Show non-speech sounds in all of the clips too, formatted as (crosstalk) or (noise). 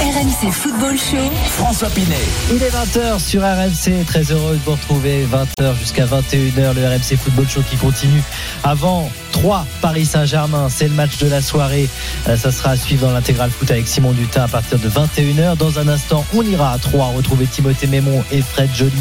RMC Football Show. François Pinet. Il est 20h sur RMC, très heureux de vous retrouver 20h jusqu'à 21h le RMC Football Show qui continue avant 3 Paris Saint-Germain, c'est le match de la soirée. Euh, ça sera à suivre dans l'intégral foot avec Simon Dutin à partir de 21h. Dans un instant, on ira à 3 retrouver Timothée Mémon et Fred Joly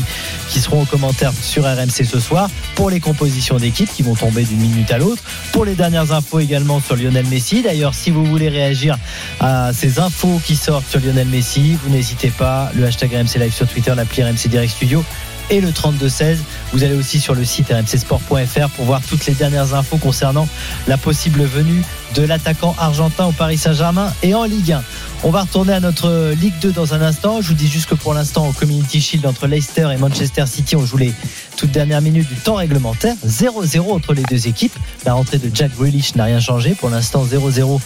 qui seront aux commentaires sur RMC ce soir pour les compositions d'équipe qui vont tomber d'une minute à l'autre. Pour les dernières infos également sur Lionel Messi. D'ailleurs, si vous voulez réagir à ces infos qui sortent sur Lionel Messi, vous n'hésitez pas. Le hashtag RMC Live sur Twitter, l'appli RMC Direct Studio et le 32-16. Vous allez aussi sur le site rmcsport.fr pour voir toutes les dernières infos concernant la possible venue de l'attaquant argentin au Paris Saint-Germain et en Ligue 1. On va retourner à notre Ligue 2 dans un instant. Je vous dis juste que pour l'instant, au Community Shield entre Leicester et Manchester City, on joue les toutes dernières minutes du temps réglementaire. 0-0 entre les deux équipes. La rentrée de Jack Grealish n'a rien changé. Pour l'instant, 0-0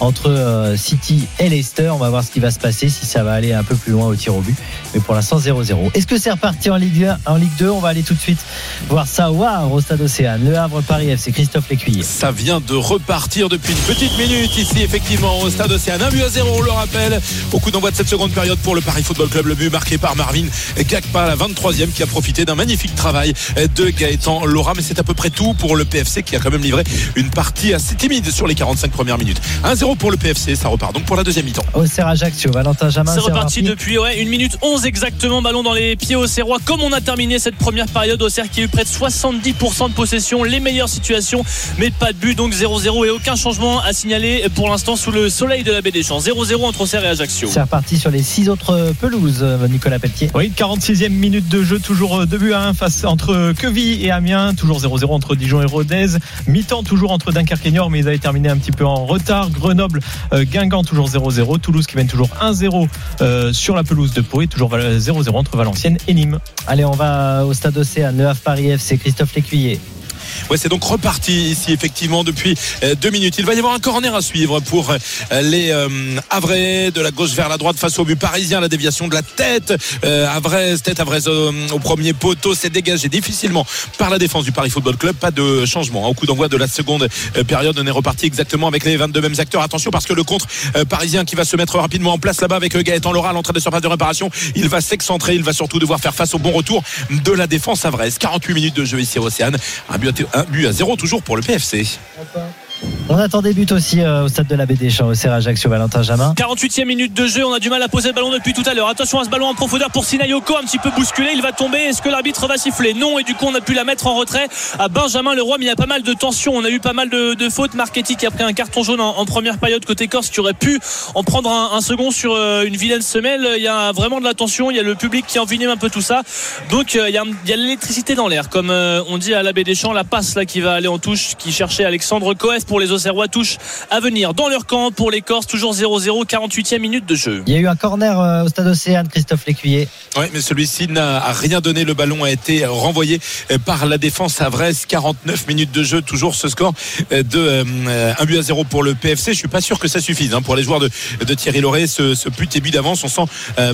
entre euh, City et Leicester. On va voir ce qui va se passer, si ça va aller un peu plus loin au tir au but. Mais pour l'instant, 0-0. Est-ce que c'est reparti en Ligue 1 En Ligue 2, on va aller tout de suite voir ça au au Stade Océane. Le Havre Paris FC, Christophe Lécuyer. Ça vient de repartir depuis une petite minute ici, effectivement, au Stade Océane. 1 but à 0, on le rappelle. Au coup d'envoi de cette seconde période pour le Paris Football Club. Le but marqué par Marvin Gagpa, la 23e, qui a profité d'un magnifique travail de Gaëtan Laura. Mais c'est à peu près tout pour le PFC qui a quand même livré une partie assez timide sur les 45 premières minutes. 1-0 pour le PFC, ça repart donc pour la deuxième mi-temps. Auxerre Ajaccio, Valentin Jamin. C'est reparti depuis ouais, 1 minute 11 exactement. Ballon dans les pieds au Serrois. Comme on a terminé cette première période, Auxerre qui a eu près de 70% de possession, les meilleures situations, mais pas de but. Donc 0-0 et aucun changement à signaler pour l'instant sous le soleil de la baie des Champs. 0-0 entre Auxerre et Ajaccio. C'est reparti sur les six autres pelouses, Nicolas Pelletier. Oui, 46e minute de jeu, toujours 2 buts à 1 face entre Queville et Amiens, toujours 0-0 entre Dijon et Rodez. Mi-temps toujours entre Dunkerque et Niort, mais ils avaient terminé un petit peu en retard. Grenoble, euh, Guingamp toujours 0-0. Toulouse qui mène toujours 1-0 euh, sur la pelouse de Pau et toujours 0-0 entre Valenciennes et Nîmes. Allez, on va au stade Océane, le Havre Paris FC, Christophe Lécuyer. Ouais, c'est donc reparti ici effectivement depuis euh, deux minutes. Il va y avoir un corner à suivre pour euh, les euh, de la gauche vers la droite face au but parisien. La déviation de la tête. Euh, tête Havrais au, au premier poteau, c'est dégagé difficilement par la défense du Paris Football Club. Pas de changement. Au coup d'envoi de la seconde euh, période, on est reparti exactement avec les 22 mêmes acteurs. Attention parce que le contre euh, parisien qui va se mettre rapidement en place là-bas avec euh, Gaëtan Laura l'entrée de surface de réparation. Il va s'excentrer. Il va surtout devoir faire face au bon retour de la défense Havrais. 48 minutes de jeu ici à Océane. Un but un but à zéro toujours pour le PFC. On attend des buts aussi euh, au stade de la des Champs, au Serre Ajaccio, Valentin Jamin. 48e minute de jeu, on a du mal à poser le ballon depuis tout à l'heure. Attention à ce ballon en profondeur pour Sinayoko, un petit peu bousculé, il va tomber. Est-ce que l'arbitre va siffler? Non, et du coup on a pu la mettre en retrait à Benjamin Leroy, mais il y a pas mal de tensions. On a eu pas mal de, de fautes. Marchetti qui a pris un carton jaune en, première période côté Corse, qui aurait pu en prendre un, second sur euh, une vilaine semelle. Il y a vraiment de la tension, il y a le public qui envenime un peu tout ça. Donc euh, il y a, a l'électricité dans l'air, comme euh, on dit à la des Champs, la passe là qui va aller en touche, qui cherchait Alexandre Coef pour les Auxerrois touche à venir dans leur camp pour les Corses, toujours 0-0, 48e minute de jeu. Il y a eu un corner euh, au stade Océane, Christophe Lécuyer. Oui, mais celui-ci n'a rien donné. Le ballon a été renvoyé euh, par la défense à Vresse. 49 minutes de jeu, toujours ce score euh, de 1 but à 0 pour le PFC. Je suis pas sûr que ça suffise hein, pour les joueurs de, de Thierry Lauré. Ce, ce but et but d'avance, on sent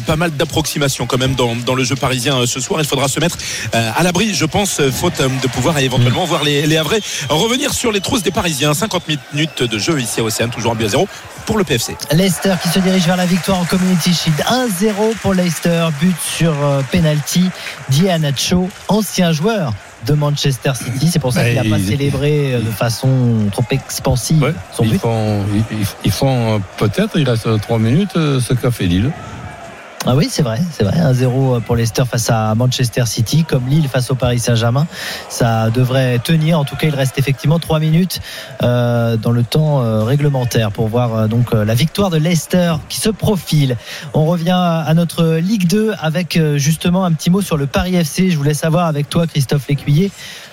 pas mal d'approximation quand même dans, dans, le jeu parisien ce soir. Il faudra se mettre à l'abri, je pense, faute de pouvoir éventuellement voir les, les Havrais revenir sur les trousses des Parisiens. 50 minutes de jeu ici à Océane, toujours un but à 0 pour le PFC. Leicester qui se dirige vers la victoire en Community Shield. 1-0 pour Leicester, but sur euh, penalty. Dianacho, ancien joueur de Manchester City. C'est pour ça qu'il n'a pas célébré de façon trop expansive ouais, son ils but. Font, ils, ils font peut-être, il reste 3 minutes, ce qu'a fait Lille. Ah oui, c'est vrai, c'est vrai. 1-0 pour Leicester face à Manchester City, comme Lille face au Paris Saint-Germain. Ça devrait tenir. En tout cas, il reste effectivement 3 minutes euh, dans le temps euh, réglementaire pour voir euh, donc euh, la victoire de Leicester qui se profile. On revient à notre Ligue 2 avec euh, justement un petit mot sur le Paris FC. Je voulais savoir avec toi, Christophe Lécuyer,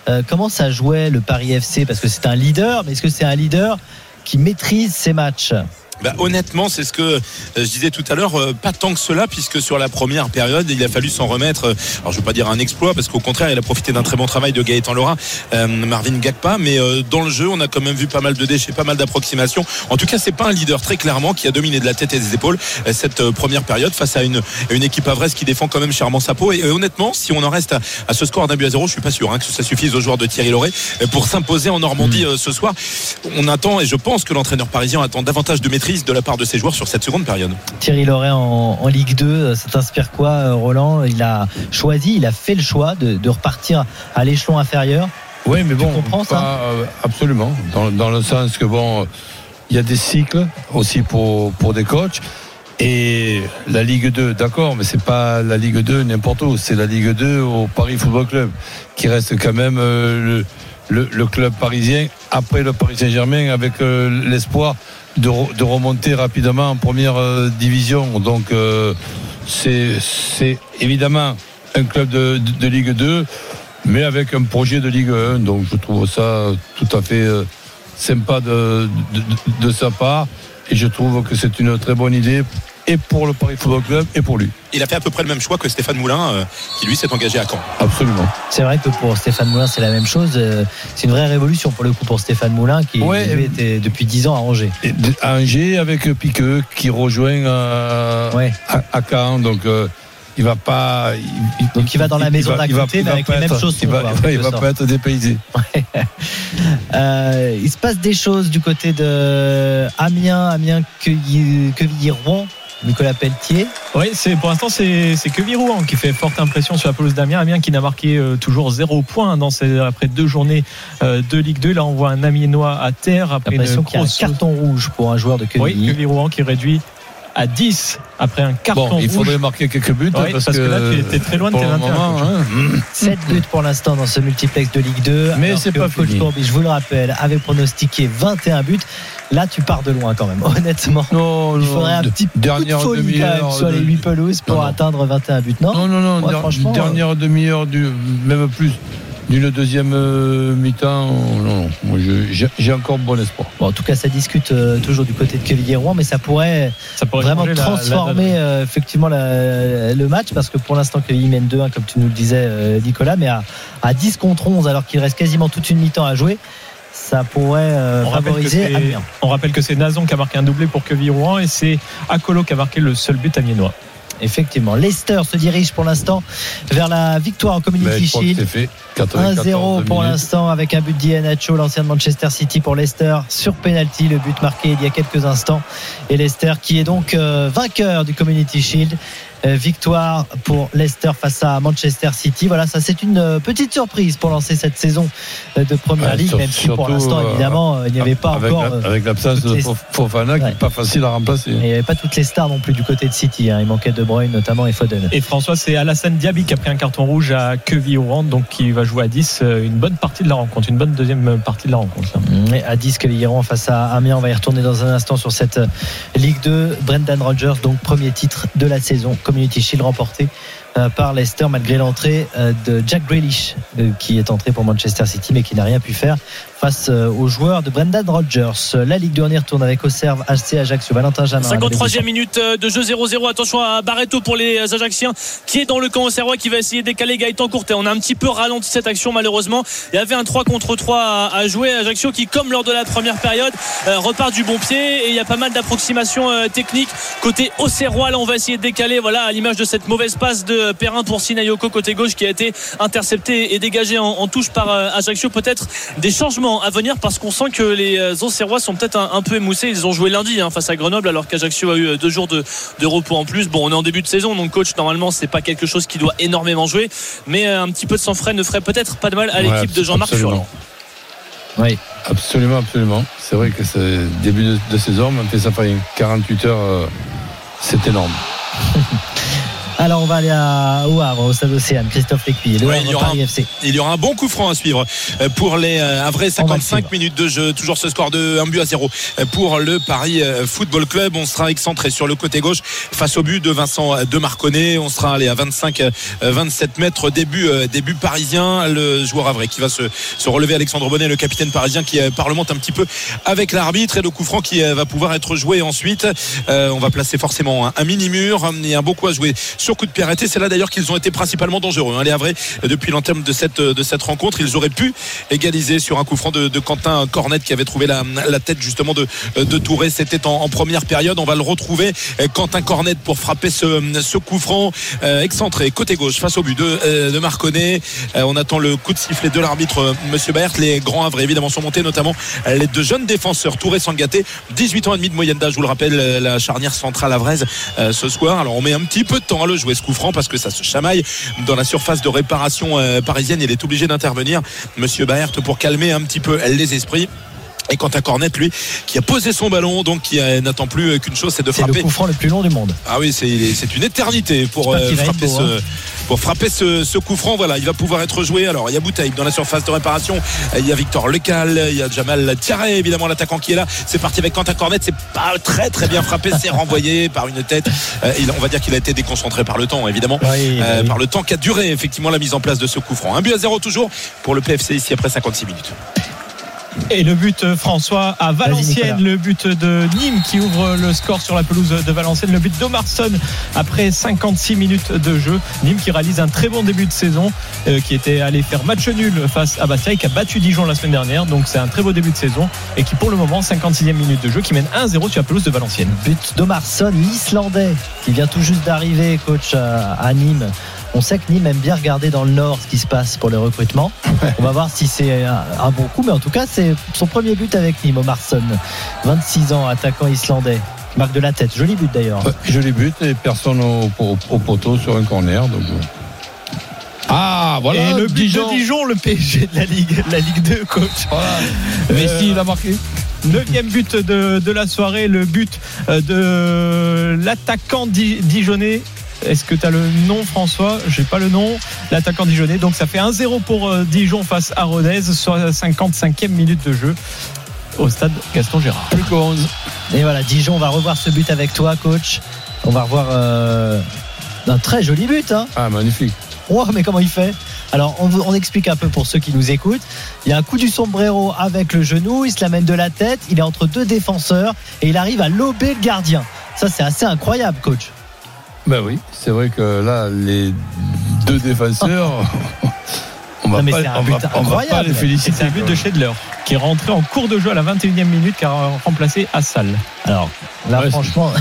euh, comment ça jouait le Paris FC parce que c'est un leader, mais est-ce que c'est un leader qui maîtrise ses matchs? Bah, honnêtement, c'est ce que euh, je disais tout à l'heure, euh, pas tant que cela, puisque sur la première période, il a fallu s'en remettre. euh, alors, je veux pas dire un exploit, parce qu'au contraire, il a profité d'un très bon travail de Gaëtan Laura, euh, Marvin Gakpa, mais euh, dans le jeu, on a quand même vu pas mal de déchets, pas mal d'approximations. En tout cas, c'est pas un leader très clairement qui a dominé de la tête et des épaules cette première période face à une, une équipe avraise qui défend quand même chèrement sa peau. Et euh, honnêtement, si on en reste à, à ce score d'un but à zéro, je suis pas sûr hein, que ça suffise aux joueurs de Thierry Lauré euh, pour s'imposer en Normandie euh, ce soir. On attend, et je pense que l'entraîneur parisien attend davantage de maîtrise de la part de ses joueurs sur cette seconde période. Thierry Loret en, en Ligue 2, euh, ça t'inspire quoi, euh, Roland? Il a choisi, il a fait le choix de, de repartir à l'échelon inférieur. Oui, mais Tu bon, comprends ça? pas, euh, absolument. Dans, dans le sens que bon, il y a des cycles aussi pour pour des coachs. Et la Ligue 2, d'accord, mais c'est pas la Ligue 2 n'importe où, c'est la Ligue 2 au Paris Football Club, qui reste quand même euh, le, le, le club parisien après le Paris Saint-Germain avec euh, l'espoir de, re- de remonter rapidement en première euh, division. Donc euh, c'est évidemment un club de, Ligue 2 mais avec un projet de Ligue 1. Donc je trouve ça tout à fait euh, sympa de sa part. Et je trouve que c'est une très bonne idée et pour le Paris Football Club et pour lui. Il a fait à peu près le même choix que Stéphane Moulin, euh, qui lui s'est engagé à Caen. Absolument. C'est vrai que pour Stéphane Moulin, c'est la même chose. Euh, C'est une vraie révolution pour le coup pour Stéphane Moulin qui Ouais. lui, était depuis 10 ans à Angers. Et à Angers avec Piqueux qui rejoint euh, Ouais. à, à Caen. Donc euh, il va pas. il- Donc il va dans la maison d'à il va- côté, mais avec pas les mêmes être- chaussons, Il va, va- (laughs) il va pas être dépaysé. (laughs) Euh, il se passe des choses du côté de Amiens, Amiens, Quevilly- Quevilly-Rouen, Nicolas Pelletier. Oui, c'est pour l'instant c'est c'est que Virouan qui fait forte impression sur la pelouse d'Amiens. Amiens qui n'a marqué euh, toujours zéro point dans ces, après deux journées euh, de Ligue 2. Là, on voit un Amiénois à terre après une un carton rouge pour un joueur de Oui, Quevilly. que Virouan qui réduit à 10 après un carton Bon, il rouge. faudrait marquer quelques buts parce, parce que là, tu étais très loin de tes le 21, moment, coach. hein, 7 buts pour l'instant dans ce multiplex de Ligue 2. Mais c'est pas coach fini. Courbis, je vous le rappelle, avait pronostiqué 21 buts. Là, tu pars de loin quand même, (laughs) honnêtement. non, Il non, faudrait un petit coup de dernière folie quand même demi-heure sur de- les 8 pelouses pour Non, non. atteindre 21 buts, non? Non, non, non. Der- franchement, dernière demi-heure, du, même plus d'une deuxième euh, mi-temps. Non, non. Moi, je- j'ai encore bon espoir. Bon, en tout cas, ça discute euh, toujours du côté de Quevilly-Rouen, mais ça pourrait Ça pourrait vraiment changer la- la transformer euh, effectivement la- le match parce que pour l'instant Quevilly mène 2-1 comme tu nous le disais euh, Nicolas mais à, à 10 contre 11 alors qu'il reste quasiment toute une mi-temps à jouer ça pourrait euh, On rappelle, que favoriser on rappelle que c'est Nazon qui a marqué un doublé pour Quevilly-Rouen et c'est Akolo qui a marqué le seul but amiénois. Effectivement Leicester se dirige pour l'instant vers la victoire en Community Shield c'est fait. 94 1-0 pour l'instant avec un but d'Iheanacho, l'ancien de Manchester City pour Leicester sur penalty, le but marqué il y a quelques instants. Et Leicester qui est donc euh, vainqueur du Community Shield. Euh, victoire pour Leicester face à Manchester City. Voilà, ça c'est une euh, petite surprise pour lancer cette saison euh, de Première Ouais, Ligue, même si pour l'instant évidemment euh, il n'y avait pas avec encore. la- avec l'absence de les- Fofana qui Ouais. n'est pas facile à remplacer. il n'y avait pas toutes les stars non plus du côté de City. hein. Il manquait De Bruyne notamment et Foden. Et François, c'est Alassane Diaby qui a pris un carton rouge à Quevilly-Rouen, donc qui va jouer à 10 euh, une bonne partie de la rencontre, une bonne deuxième partie de la rencontre. là. Et à 10 Quevilly-Rouen face à Amiens. On va y retourner dans un instant sur cette Ligue 2. Brendan Rodgers, donc premier titre de la saison. Community Shield remporté par Leicester malgré l'entrée euh, de Jack Grealish euh, qui est entré pour Manchester City mais qui n'a rien pu faire face euh, aux joueurs de Brendan Rodgers. La Ligue 2 on y retourne avec Auxerre, HC, Ajaccio, Valentin Jamin. 53e minute euh, de jeu 0-0. Attention à Barreto pour les Ajacciens qui est dans le camp auxerrois qui va essayer de décaler Gaëtan Courtet. On a un petit peu ralenti cette action malheureusement. Il y avait un 3 contre 3 à, jouer. Ajaccio qui, comme lors de la première période, euh, repart du bon pied et il y a pas mal d'approximations euh, techniques côté auxerrois. Là, on va essayer de décaler. Voilà, à l'image de cette mauvaise passe de Perrin pour Sinayoko côté gauche qui a été intercepté et dégagé en, en touche par euh, Ajaccio. Peut-être des changements à venir parce qu'on sent que les euh, Auxerrois sont peut-être un, un peu émoussés. Ils ont joué lundi hein, face à Grenoble alors qu'Ajaccio a eu euh, deux jours de, de repos en plus. Bon, on est en début de saison donc coach normalement c'est pas quelque chose qui doit énormément jouer, mais un petit peu de sang frais ne ferait peut-être pas de mal à l'équipe Ouais, de Jean-Marc. Furlan. Oui. Absolument, absolument. C'est vrai que c'est début de, de saison, même si ça fait 48 heures, euh, c'est énorme. Alors on va aller à, au Havre, au stade Océane, Christophe Lécuyer, le Ouais, Havre il y aura Paris un- FC. Il y aura un bon coup franc à suivre euh, pour les euh, va le 55 suivre. minutes de jeu. Toujours ce score de 1 but à 0 euh, pour le Paris Football Club. On sera excentré sur le côté gauche face au but de Vincent de Marconnet. On sera allé à 25, euh, 27 mètres. Début, début parisien. Le joueur Havrais qui va se, se relever. Alexandre Bonnet, le capitaine parisien qui parlemente un petit peu avec l'arbitre et le coup franc qui va pouvoir être joué ensuite. Euh, on va placer forcément un, un mini-mur et un beau coup à jouer sur coup de pied. C'est là d'ailleurs qu'ils ont été principalement dangereux. hein, les Havrais, depuis l'entame de cette, de cette rencontre, ils auraient pu égaliser sur un coup franc de, Quentin Cornet qui avait trouvé la, tête justement de, Touré. C'était en, première période. On va le retrouver. Euh, Quentin Cornet pour frapper ce, coup franc euh, excentré côté gauche face au but de, euh, Marconnet. On attend le coup de sifflet de l'arbitre Monsieur Baert. Les grands Havrais évidemment sont montés, notamment les deux jeunes défenseurs Touré Sangaté, 18 ans et demi de moyenne d'âge. Je vous le rappelle, la charnière centrale havraise ce soir. Alors on met un petit peu de temps à le jouer ce coup franc parce que ça se chamaille dans la surface de réparation euh, parisienne. Il est obligé d'intervenir, Monsieur Baert, pour calmer un petit peu les esprits. Et Quentin Cornet, lui, qui a posé son ballon, donc qui euh, n'attend plus qu'une chose, c'est de C'est le frapper. coup franc le plus long du monde. Ah oui, c'est une éternité pour, euh, frapper beau, ce, hein. pour frapper ce, ce coup franc. Voilà, il va pouvoir être joué. Alors, il y a Bouteille dans la surface de réparation. Il y a Victor Lecal, il y a Jamal Tiaré, évidemment, l'attaquant qui est là. C'est parti avec Quentin Cornet. C'est pas très, très bien frappé. (laughs) C'est renvoyé par une tête. Euh, on va dire qu'il a été déconcentré par le temps, évidemment. Oui, Euh, oui. Par le temps qu'a duré, effectivement, la mise en place de ce coup franc. Un but à zéro toujours pour le PFC ici après 56 minutes. Et le but euh, François à Valenciennes, le but de Nîmes qui ouvre le score sur la pelouse de Valenciennes, le but d'Omarsson après 56 minutes de jeu. Nîmes qui réalise un très bon début de saison, euh, qui était allé faire match nul face à Bastia et qui a battu Dijon la semaine dernière. Donc c'est un très beau début de saison et qui pour le moment 56e minute de jeu qui mène 1-0 sur la pelouse de Valenciennes. But d'Omarsson, l'Islandais, qui vient tout juste d'arriver, coach à, à Nîmes. On sait que Nîmes aime bien regarder dans le Nord ce qui se passe pour le recrutement. On va voir si c'est un, un bon coup, mais en tout cas, c'est son premier but avec Nîmes, Omarsson. 26 ans, attaquant islandais. qui Marque de la tête. Joli but d'ailleurs. Ouais, Joli but et personne au, au- au poteau sur un corner. Donc... Ah, voilà. et le but Dijon. de Dijon, le PSG de la Ligue, la Ligue 2, coach. Voilà. Euh, Messi, il a marqué. Neuvième but de, de la soirée, le but euh, de l'attaquant di- dijonnais. Est-ce que tu as le nom, François? J'ai pas le nom. L'attaquant dijonnais. Donc ça fait 1-0 pour euh, Dijon face à Rodez sur la 55e minute de jeu au stade Gaston Gérard. Plus que 11. Et voilà, Dijon, on va revoir ce but avec toi, coach. On va revoir euh, un très joli but. Hein. Ah, magnifique. Oh, mais comment il fait? Alors, on, on explique un peu pour ceux qui nous écoutent. Il y a un coup du sombrero avec le genou, il se l'amène de la tête, il est entre deux défenseurs et il arrive à lober le gardien. Ça, c'est assez incroyable, coach. Ben oui, c'est vrai que là, les deux défenseurs, (laughs) on va Non, mais c'est un but va- incroyable. les Et féliciter. c'est un but de Schedler qui est rentré en cours de jeu à la 21e minute car a remplacé Assal. Alors, là, Ouais, franchement,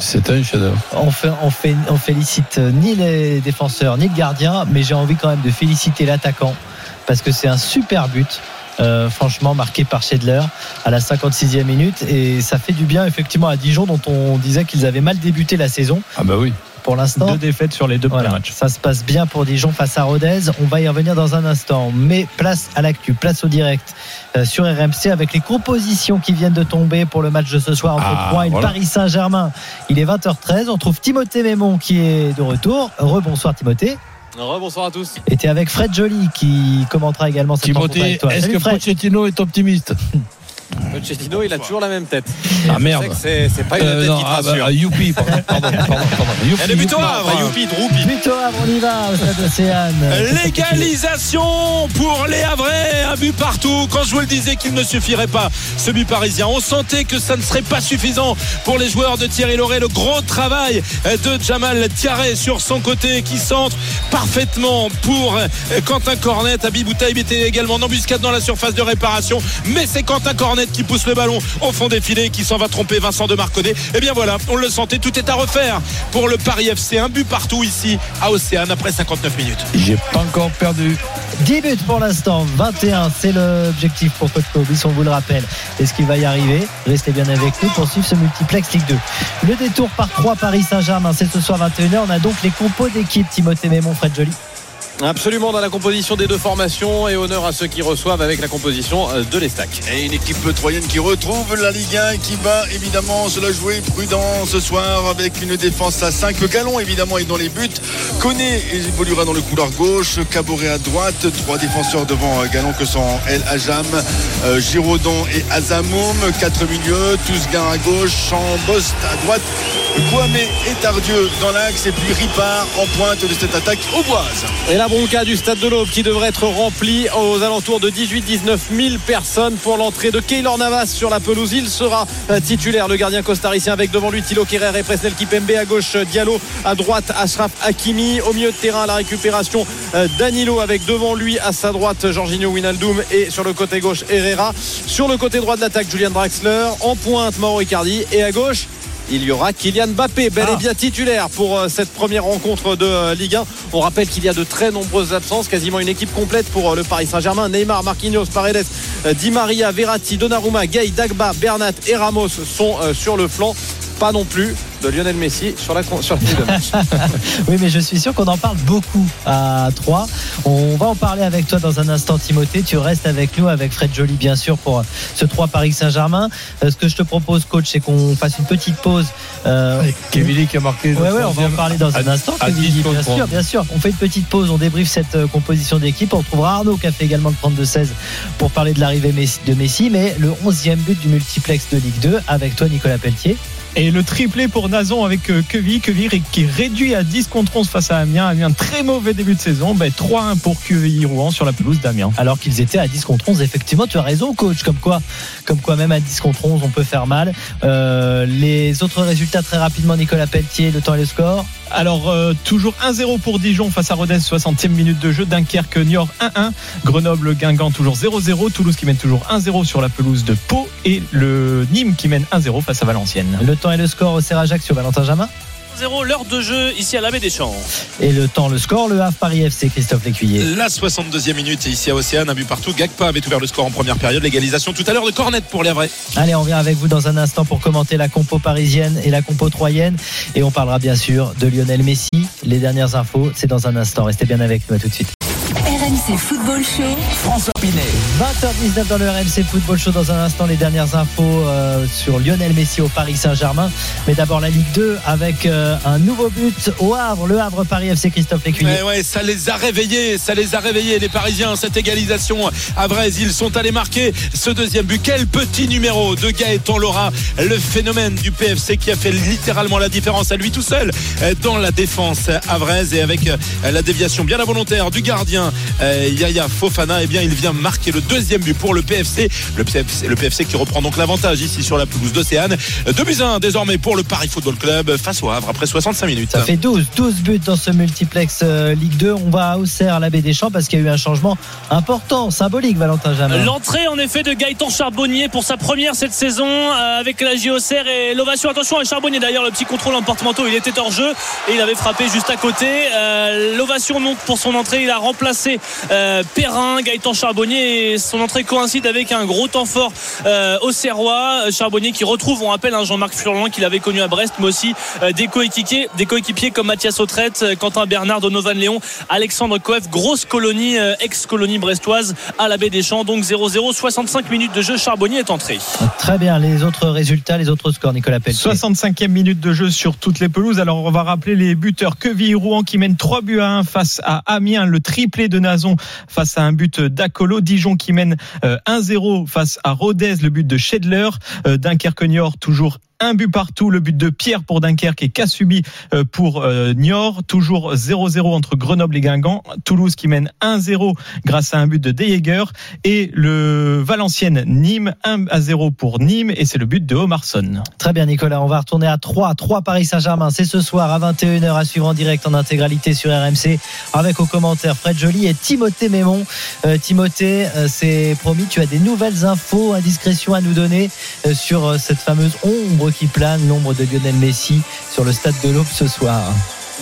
C'est (laughs) un chef-d'œuvre. on, fait, on, fait, on félicite ni les défenseurs ni le gardien, mais j'ai envie quand même de féliciter l'attaquant parce que c'est un super but. euh, franchement marqué par Schedler à la 56e minute et ça fait du bien effectivement à Dijon dont on disait qu'ils avaient mal débuté la saison Ah, ben oui. Pour l'instant Deux défaites sur les deux Voilà, premiers matchs. ça se passe bien pour Dijon face à Rodez. On va y revenir dans un instant. Mais place à l'actu, place au direct euh, sur RMC avec les compositions qui viennent de tomber pour le match de ce soir entre Ah, Troyes et voilà. Paris Saint-Germain. Il est 20h13. On trouve Timothée Mémon qui est de retour. Rebonsoir Timothée. bonsoir à tous. Et t'es avec Fred Joly qui commentera également cette rencontre Timothée, avec toi. est-ce que Fred. Pochettino est optimiste? (laughs) Pochettino, il a toujours la même tête. Ah, merde. C'est pas une Euh, tête non, qui te ah, bah, rassure. ah, youpi, pardon, pardon, pardon, (laughs) pardon. Youpi, Elle est buto youpi. Havre, youpi, droupi. Plutôt on y va au stade Océane. Légalisation pour les Havrais, un but partout. Quand je vous le disais qu'il ne suffirait pas, ce but parisien, on sentait que ça ne serait pas suffisant pour les joueurs de Thierry Lauré. Le gros travail de Jamal Tiaré sur son côté qui centre parfaitement pour Quentin Cornet. Abibou Taïb était également en embuscade dans la surface de réparation, mais c'est Quentin Cornet qui pousse le ballon au fond des filets et qui s'en va tromper Vincent de Marconnet. Et bien voilà, on le sentait, tout est à refaire pour le Paris FC. Un but partout ici à Océane après 59 minutes. J'ai pas encore perdu. 10 buts pour l'instant, 21, c'est l'objectif pour Cobis, on vous le rappelle. Est-ce qu'il va y arriver? Restez bien avec nous pour suivre ce multiplex Ligue 2. Le détour par 3 Paris Saint-Germain, c'est ce soir 21h. On a donc les compos d'équipe Timothée Mémon, Fred Joly. Absolument dans la composition des deux formations et honneur à ceux qui reçoivent avec la composition euh, de l'Estac. Et une équipe troyenne qui retrouve la Ligue 1 et qui va évidemment se la jouer prudent ce soir avec une défense à 5. Galon évidemment est dans les buts. Koné évoluera dans le couloir gauche. Caboret à droite. Trois défenseurs devant euh, Galon que sont El Ajam, euh, Giraudon et Azamoum. Quatre milieux. Tousgain à gauche. Chambost à droite. Kouame et Tardieu dans l'axe. Et puis Ripard en pointe de cette attaque au boise. La bronca du stade de l'Aube qui devrait être remplie aux alentours de 18-19 000 personnes pour l'entrée de Keylor Navas sur la pelouse. Il sera euh, titulaire, le gardien costaricien, avec devant lui Thilo Kerrer et Presnel Kipembe à gauche, euh, Diallo. À droite, Ashraf Hakimi. Au milieu de terrain, la récupération euh, Danilo avec devant lui. À sa droite Jorginho Winaldoum et sur le côté gauche Herrera. Sur le côté droit de l'attaque, Julian Draxler. En pointe Mauro Icardi. Et à gauche il y aura Kylian Mbappé, bel et bien titulaire pour euh, cette première rencontre de euh, Ligue 1. On rappelle qu'il y a de très nombreuses absences, quasiment une équipe complète pour euh, le Paris Saint-Germain. Neymar, Marquinhos, Paredes, Di Maria, Verratti, Donnarumma, Gay, Dagba, Bernat et Ramos sont sur le flanc. Pas non plus de Lionel Messi sur la, sur la de match. (laughs) oui, mais je suis sûr qu'on en parle beaucoup à 3. On va en parler avec toi dans un instant, Timothée. Tu restes avec nous, avec Fred Joly, bien sûr, pour ce 3 Paris Saint-Germain. Ce que je te propose, coach, c'est qu'on fasse une petite pause. Euh, Kevin qui a marqué. Ouais, ouais, on va en parler dans un instant. Kevin, bien sûr, bien sûr. On fait une petite pause, on débriefe cette euh, composition d'équipe. On retrouvera Arnaud qui a fait également le 32-16 pour parler de l'arrivée de Messi, mais le 11e but du multiplex de Ligue 2 avec toi, Nicolas Pelletier. Et le triplé pour Nazon avec Queville. Queville qui est réduit à 10 contre 11 face à Amiens. Amiens, très mauvais début de saison. Ben, 3-1 pour Queville Rouen sur la pelouse d'Amiens. Alors qu'ils étaient à 10 contre 11. Effectivement, tu as raison, coach. Comme quoi, comme quoi même à 10 contre 11, on peut faire mal. Euh, les autres résultats très rapidement, Nicolas Pelletier, le temps et le score. Alors, euh, toujours 1-0 pour Dijon face à Rodez, 60e minute de jeu. Dunkerque, Niort 1-1. Grenoble, Guingamp, toujours 0-0. Toulouse qui mène toujours 1-0 sur la pelouse de Pau. Et le Nîmes qui mène 1-0 face à Valenciennes. Le temps et le score au Serrajac sur Valentin Jamin 0 l'heure de jeu ici à la des Champs. Et le temps, le score, le Havre Paris FC, Christophe Lécuyer. La 62e minute ici à Océane, un but partout. Gagpa avait ouvert le score en première période. L'égalisation tout à l'heure de Cornet pour les vrais. Allez, on vient avec vous dans un instant pour commenter la compo parisienne et la compo troyenne. Et on parlera bien sûr de Lionel Messi. Les dernières infos, c'est dans un instant. Restez bien avec nous, à tout de suite. RMC Football Show. François Pinet. 20h19 dans le RMC Football Show. Dans un instant, les dernières infos euh, sur Lionel Messi au Paris Saint-Germain. Mais d'abord la Ligue 2 avec euh, un nouveau but au Havre. Le Havre Paris FC Christophe Lécuyer. Ouais, ouais, ça les a réveillés. Ça les a réveillés, les Parisiens. Cette égalisation à Vraise, ils sont allés marquer ce deuxième but. Quel petit numéro de Gaëtan Laura, le phénomène du PFC qui a fait littéralement la différence à lui tout seul euh, dans la défense à Vraise et avec la déviation bien involontaire du gardien Yaya Fofana, eh bien, il vient marquer le deuxième but pour le PFC. Le PFC, le PFC qui reprend donc l'avantage ici sur la pelouse d'Océane. 2 buts 1 désormais pour le Paris Football Club face au Havre après 65 minutes. Ça fait 12, 12 buts dans ce multiplex euh, Ligue 2. On va à Auxerre, à la baie des Champs, parce qu'il y a eu un changement important, symbolique, Valentin Jamin. L'entrée, en effet, de Gaëtan Charbonnier pour sa première cette saison euh, avec la Auxerre et l'ovation. Attention à Charbonnier d'ailleurs, le petit contrôle en porte-manteau, il était hors jeu et il avait frappé juste à côté. l'ovation donc pour son entrée, il a remplacé euh, Perrin, Gaëtan Charbonnier. Et son entrée coïncide avec un gros temps fort euh, au Serrois. Charbonnier qui retrouve, on rappelle, un hein, Jean-Marc Furlan qu'il avait connu à Brest, mais aussi euh, des coéquipiers, des coéquipiers comme Mathias Autrette, Quentin Bernard, Donovan Léon, Alexandre Coef, grosse colonie, ex-colonie brestoise à la baie des Champs. Donc 0-0, 65 minutes de jeu. Charbonnier est entré. Très bien. Les autres résultats, les autres scores, Nicolas Pelletier. 65e minute de jeu sur toutes les pelouses. Alors on va rappeler les buteurs. Queville Rouen qui mène 3 buts à 1 face à Amiens. Le triplé de Face à un but d'Acolo. Dijon qui mène 1-0 euh, face à Rodez, le but de Schedler. Euh, Dunkerque Niort toujours un but partout. Le but de Pierre pour Dunkerque et Kassubi euh, pour euh, Niort. Toujours 0-0 entre Grenoble et Guingamp. Toulouse qui mène 1-0 grâce à un but de Deyeger. Et le Valenciennes Nîmes 1-0 pour Nîmes. Et c'est le but de Omarson. Très bien, Nicolas. On va retourner à 3. 3 Paris Saint-Germain. C'est ce soir à 21h à suivre en direct en intégralité sur RMC avec aux commentaires Fred Joly et Timothée Mémon. Euh, Timothée, c'est promis, tu as des nouvelles infos, indiscrétions à nous donner sur cette fameuse ombre qui plane, l'ombre de Lionel Messi sur le stade de l'Aube ce soir.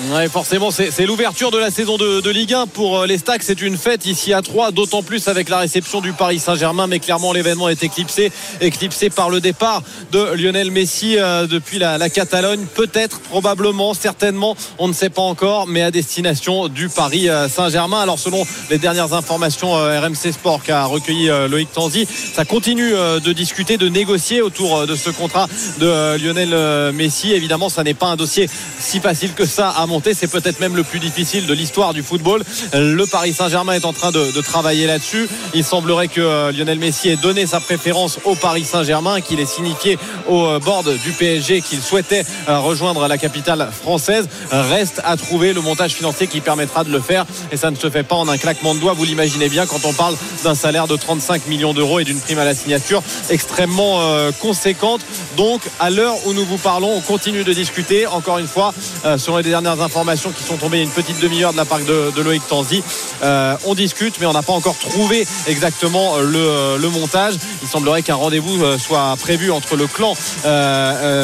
Ouais, forcément, c'est l'ouverture de la saison de, de Ligue 1 pour euh, les Stacks. C'est une fête ici à 3, d'autant plus avec la réception du Paris Saint-Germain. Mais clairement, l'événement est éclipsé, éclipsé par le départ de Lionel Messi euh, depuis la, Catalogne. Peut-être, probablement, certainement, on ne sait pas encore, mais à destination du Paris euh, Saint-Germain. Alors, selon les dernières informations euh, RMC Sport qu'a recueilli Loïc Tanzi, ça continue de discuter, de négocier autour de ce contrat de Lionel Messi. Évidemment, ça n'est pas un dossier si facile que ça C'est peut-être même le plus difficile de l'histoire du football. Le Paris Saint-Germain est en train de, travailler là-dessus. Il semblerait que euh, Lionel Messi ait donné sa préférence au Paris Saint-Germain, qu'il ait signifié au euh, board du PSG qu'il souhaitait euh, rejoindre la capitale française. Reste à trouver le montage financier qui permettra de le faire. Et ça ne se fait pas en un claquement de doigts. Vous l'imaginez bien quand on parle d'un salaire de 35 millions d'euros et d'une prime à la signature extrêmement conséquente. Donc, à l'heure où nous vous parlons, on continue de discuter. Encore une fois, selon les dernières informations qui sont tombées une petite demi-heure de la part de, Loïc Tanzi, euh, on discute, mais on n'a pas encore trouvé exactement euh, le, euh, le montage. Il semblerait qu'un rendez-vous soit prévu entre le clan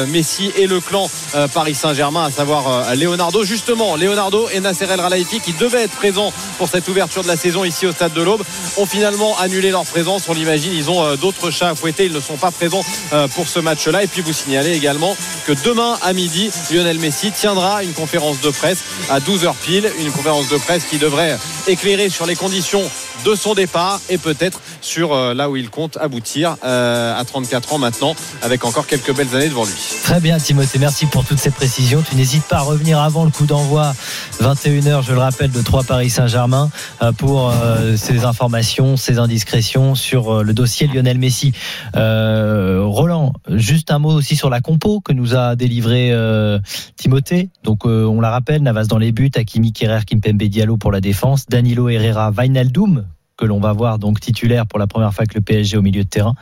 Messi et le clan Paris Saint-Germain, à savoir Leonardo. Justement, Leonardo et Nasser El Khelaifi, qui devaient être présents pour cette ouverture de la saison ici au stade de l'Aube, ont finalement annulé leur présence. On l'imagine, ils ont d'autres chats à fouetter. Ils ne sont pas présents pour ce match-là. Et puis vous signalez également que demain à midi, Lionel Messi tiendra une conférence de presse à 12h pile, une conférence de presse qui devrait éclairer sur les conditions de son départ et peut-être sur euh, là où il compte aboutir euh, à 34 ans maintenant, avec encore quelques belles années devant lui. Très bien Timothée, merci pour toutes ces précisions. Tu n'hésites pas à revenir avant le coup d'envoi 21h, je le rappelle, de 3 Paris Saint-Germain euh, pour ces informations, ces indiscrétions sur le dossier Lionel Messi. Roland, juste un mot aussi sur la compo que nous a délivré Timothée. Donc on la rappelle, Navas dans les buts, Hakimi, Kerrer, Kimpembe Diallo pour la défense, Danilo Herrera, Wijnaldum que l'on va voir donc titulaire pour la première fois avec le PSG au milieu de terrain.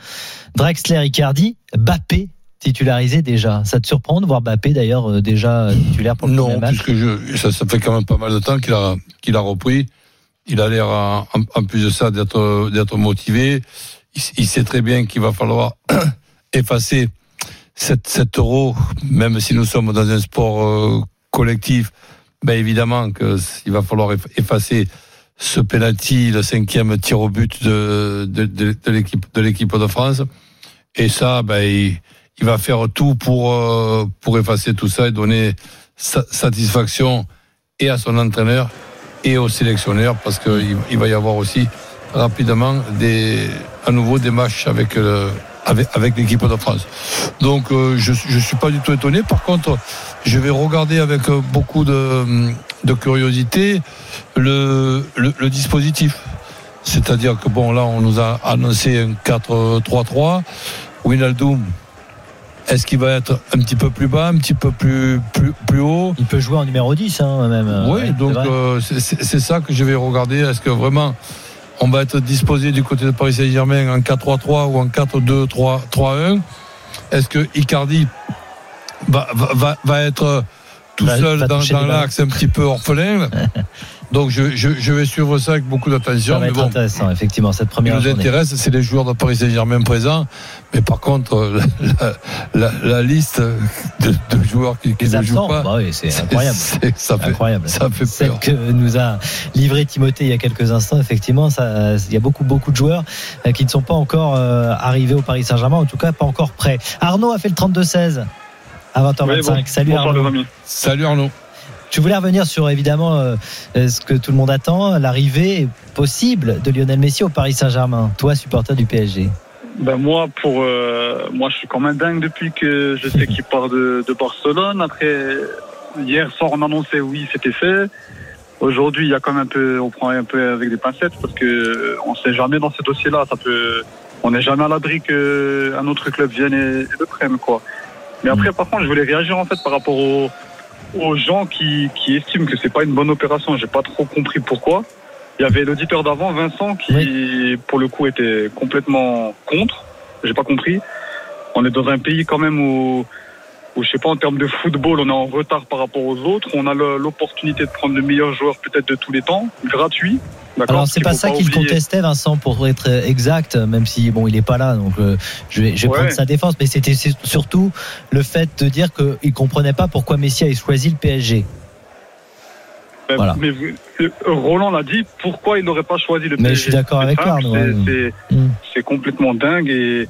Drexler, Icardi, Bappé titularisé déjà. Ça te surprend de voir Bappé d'ailleurs euh, déjà titulaire pour le Non, match puisque je, ça, ça fait quand même pas mal de temps qu'il a, qu'il a repris. Il a l'air, en, en plus de ça, d'être, d'être motivé. Il, il sait très bien qu'il va falloir (clears throat) effacer cet, cet euro, même si nous sommes dans un sport euh, collectif. Ben évidemment qu'il va falloir eff- effacer ce penalty, le cinquième tir au but de, de, de, l'équipe de l'équipe de France. Et ça, ben, il, il va faire tout pour euh, pour effacer tout ça et donner sa- satisfaction et à son entraîneur et au sélectionneur parce qu'il il va y avoir aussi rapidement des à nouveau des matchs avec le avec, avec l'équipe de France. Donc euh, je je suis pas du tout étonné. Par contre, je vais regarder avec euh, beaucoup de, de curiosité le, le, le dispositif. C'est-à-dire que bon là on nous a annoncé un 4-3-3. Winaldum, est-ce qu'il va être un petit peu plus bas, un petit peu plus plus, plus haut? Il peut jouer en numéro 10 hein, même. euh, Oui, ouais, donc euh, c'est ça que je vais regarder. Est-ce que vraiment on va être disposé du côté de Paris Saint-Germain en 4-3-3 ou en 4-2-3-1 Est-ce que Icardi va, va- va être tout Va- seul dans, dans l'axe un petit peu orphelin (laughs) Donc je, je, je vais suivre ça avec beaucoup d'attention. Mais bon, intéressant, effectivement, cette ce qui première nous intéresse, c'est les joueurs de Paris Saint-Germain présents. Mais par contre, (laughs) la, la- la liste de, de joueurs qui, qui ne jouent absents, pas, bah oui, c'est incroyable. c'est- ça fait, Incroyable. ça fait Celle peur. que nous a livré Timothée il y a quelques instants, effectivement, ça, il y a beaucoup, beaucoup de joueurs euh, qui ne sont pas encore euh, arrivés au Paris Saint-Germain, en tout cas pas encore prêts. Arnaud a fait le 32-16 à 20h25. Salut Arnaud. Salut Arnaud. Tu voulais revenir sur évidemment euh, euh, ce que tout le monde attend, l'arrivée possible de Lionel Messi au Paris Saint-Germain. Toi, supporter du PSG. Ben moi, pour euh, moi, je suis quand même dingue depuis que je sais qu'il part de, de Barcelone. Après, hier soir, on annonçait oui, c'était fait. Aujourd'hui, il y a quand même un peu, on prend un peu avec des pincettes parce que on sait jamais dans ce dossier-là. Ça peut, on n'est jamais à l'abri qu'un autre club vienne et, et le prenne, quoi. Mais après, par contre, je voulais réagir en fait par rapport aux, aux gens qui, qui estiment que c'est pas une bonne opération. J'ai pas trop compris pourquoi. Il y avait l'auditeur d'avant, Vincent, qui pour le coup était complètement contre. J'ai pas compris. On est dans un pays quand même où, où je sais pas en termes de football, on est en retard par rapport aux autres. On a l'opportunité de prendre le meilleur joueur peut-être de tous les temps, gratuit. Alors c'est pas ça qu'il contestait Vincent pour être exact, même si bon il est pas là, donc euh, je vais, je vais Ouais. prendre sa défense, mais c'était surtout le fait de dire qu'il comprenait pas pourquoi Messi avait choisi le PSG. Ben, Voilà. Mais euh, Roland l'a dit, pourquoi il n'aurait pas choisi le Mais PSG je suis d'accord avec simple, Arnaud, c'est- ouais. c'est- Mm. C'est complètement dingue et,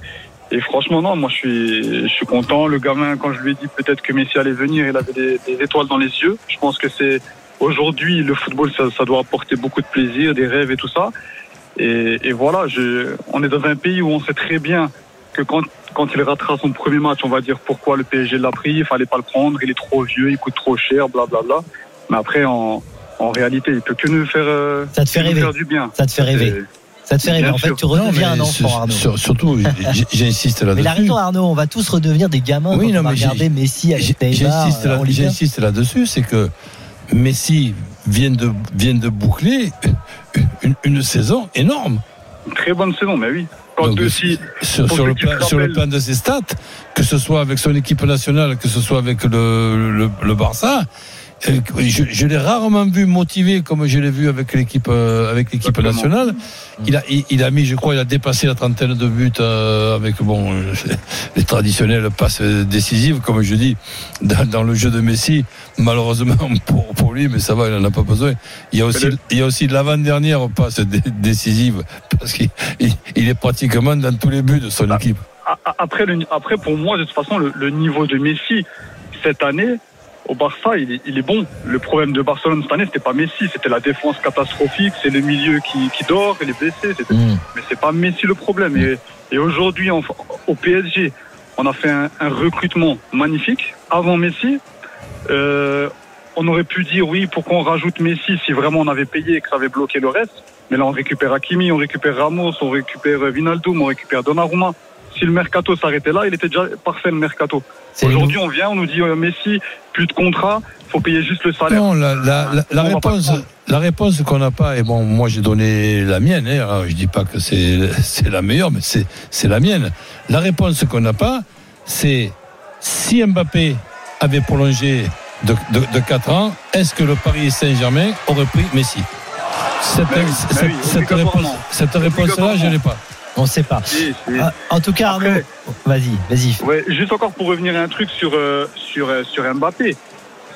et franchement, non, moi je suis, je suis content. Le gamin, quand je lui ai dit peut-être que Messi allait venir, il avait des, des étoiles dans les yeux. Je pense que c'est aujourd'hui le football, ça, ça doit apporter beaucoup de plaisir, des rêves et tout ça. Et, et voilà, je, on est dans un pays où on sait très bien que quand, quand il ratera son premier match, on va dire pourquoi le PSG l'a pris, il fallait pas le prendre, il est trop vieux, il coûte trop cher, blablabla. Mais après, en, en réalité, il peut que nous faire, euh, Ça te fait rêver. faire du bien. Ça te fait rêver. Ça te fait rêver. Bien En fait, sûr. tu redeviens un mais enfant, Arnaud. sur- surtout, j'insiste Mais il a là-dessus. raison, Arnaud. On va tous redevenir des gamins Oui, quand non, on va mais regarder Messi avec Neymar. J'insiste un. là-dessus, c'est que Messi vient de, vient de boucler une, une saison énorme. Très bonne saison, mais oui. Quand Donc, aussi, sur, le plan, sur le rappellent- plan de ses stats, que ce soit avec son équipe nationale, que ce soit avec le, le, le Barça, je, je l'ai rarement vu motivé comme je l'ai vu avec l'équipe euh, avec l'équipe nationale. Il a, il, il a mis, je crois, il a dépassé la trentaine de buts euh, avec bon euh, (laughs) les traditionnelles passes décisives, comme je dis, dans, dans le jeu de Messi. Malheureusement (laughs) pour, pour lui, mais ça va, il n'en a pas besoin. Il y a aussi, il y a aussi l'avant-dernière passe dé- décisive (laughs) parce qu'il il, il est pratiquement dans tous les buts de son équipe. a- a- après, le, après, pour moi, de toute façon, le, le niveau de Messi cette année au Barça, il est, il est bon. Le problème de Barcelone cette année, c'était pas Messi, c'était la défense catastrophique, c'est le milieu qui, qui dort, et les blessés. c'était- Mm. Mais c'est pas Messi le problème. Et, et aujourd'hui, au PSG, on a fait un, un recrutement magnifique. Avant Messi, euh, on aurait pu dire oui, pourquoi on rajoute Messi si vraiment on avait payé et que ça avait bloqué le reste? Mais là, on récupère Hakimi, on récupère Ramos, on récupère Vinaldoom, on récupère Donnarumma. Si le mercato s'arrêtait là, il était déjà parfait le mercato. Aujourd'hui, on vient, on nous dit euh, Messi, plus de contrat, faut payer juste le salaire. Non, la, réponse, la réponse qu'on n'a pas, et bon, moi j'ai donné la mienne, hein, alors, je dis pas que c'est la meilleure, mais c'est la mienne. La réponse qu'on n'a pas, c'est si Mbappé avait prolongé de, de, de 4 ans, est-ce que le Paris Saint-Germain aurait pris Messi? Cette, Mais oui, cette, mais oui, cette réponse, cette réponse-là, je l'ai pas. On ne sait pas. Si, si. Ah, En tout cas, Arnaud, vas-y, vas-y. Ouais, juste encore pour revenir à un truc sur, euh, sur, euh, sur Mbappé.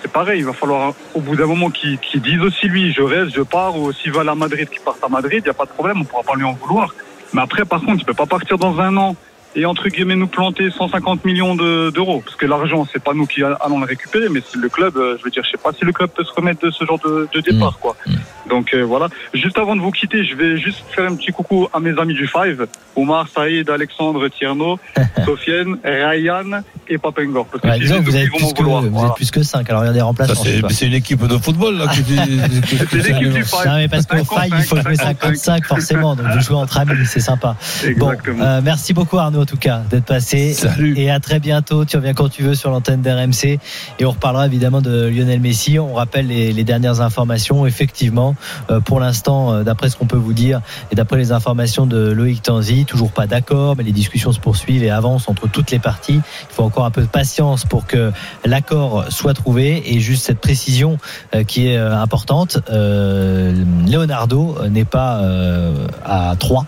C'est pareil, il va falloir au bout d'un moment qu'il qu'il dise aussi lui, je reste, je pars, ou s'il va à Madrid, qu'il parte à Madrid, il n'y a pas de problème, on ne pourra pas lui en vouloir. Mais après, par contre, il ne peut pas partir dans un an et entre guillemets nous planter 150 millions de- d'euros. Parce que l'argent, c'est pas nous qui allons le récupérer, mais c'est le club, euh, je veux dire, je sais pas si le club peut se remettre de ce genre de, de départ, quoi. Donc euh, voilà. Juste avant de vous quitter, je vais juste faire un petit coucou à mes amis du Five, Omar, Saïd, Alexandre, Tierno, (laughs) Sofiane, Ryan et Papengor. Parce que Ouais, disons vous vont plus que, vouloir. vous Voilà. êtes plus que 5. Alors il y a des Ça, remplaçants. C'est une équipe de football là C'est l'équipe du Five. Non, mais parce qu'au 55, faille, il faut jouer 55 forcément. Donc vous jouez entre amis, c'est sympa. Bon, Exactement. euh, merci beaucoup Arnaud en tout cas d'être passé. Salut. Et à très bientôt. Tu reviens quand tu veux sur l'antenne d'RMC. Et on reparlera évidemment de Lionel Messi. On rappelle les, les dernières informations. Effectivement, euh, pour l'instant, euh, d'après ce qu'on peut vous dire et d'après les informations de Loïc Tanzi, toujours pas d'accord, mais les discussions se poursuivent et avancent entre toutes les parties. Il faut encore un peu de patience pour que l'accord soit trouvé. Et juste cette précision euh, qui est importante, Leonardo n'est pas à 3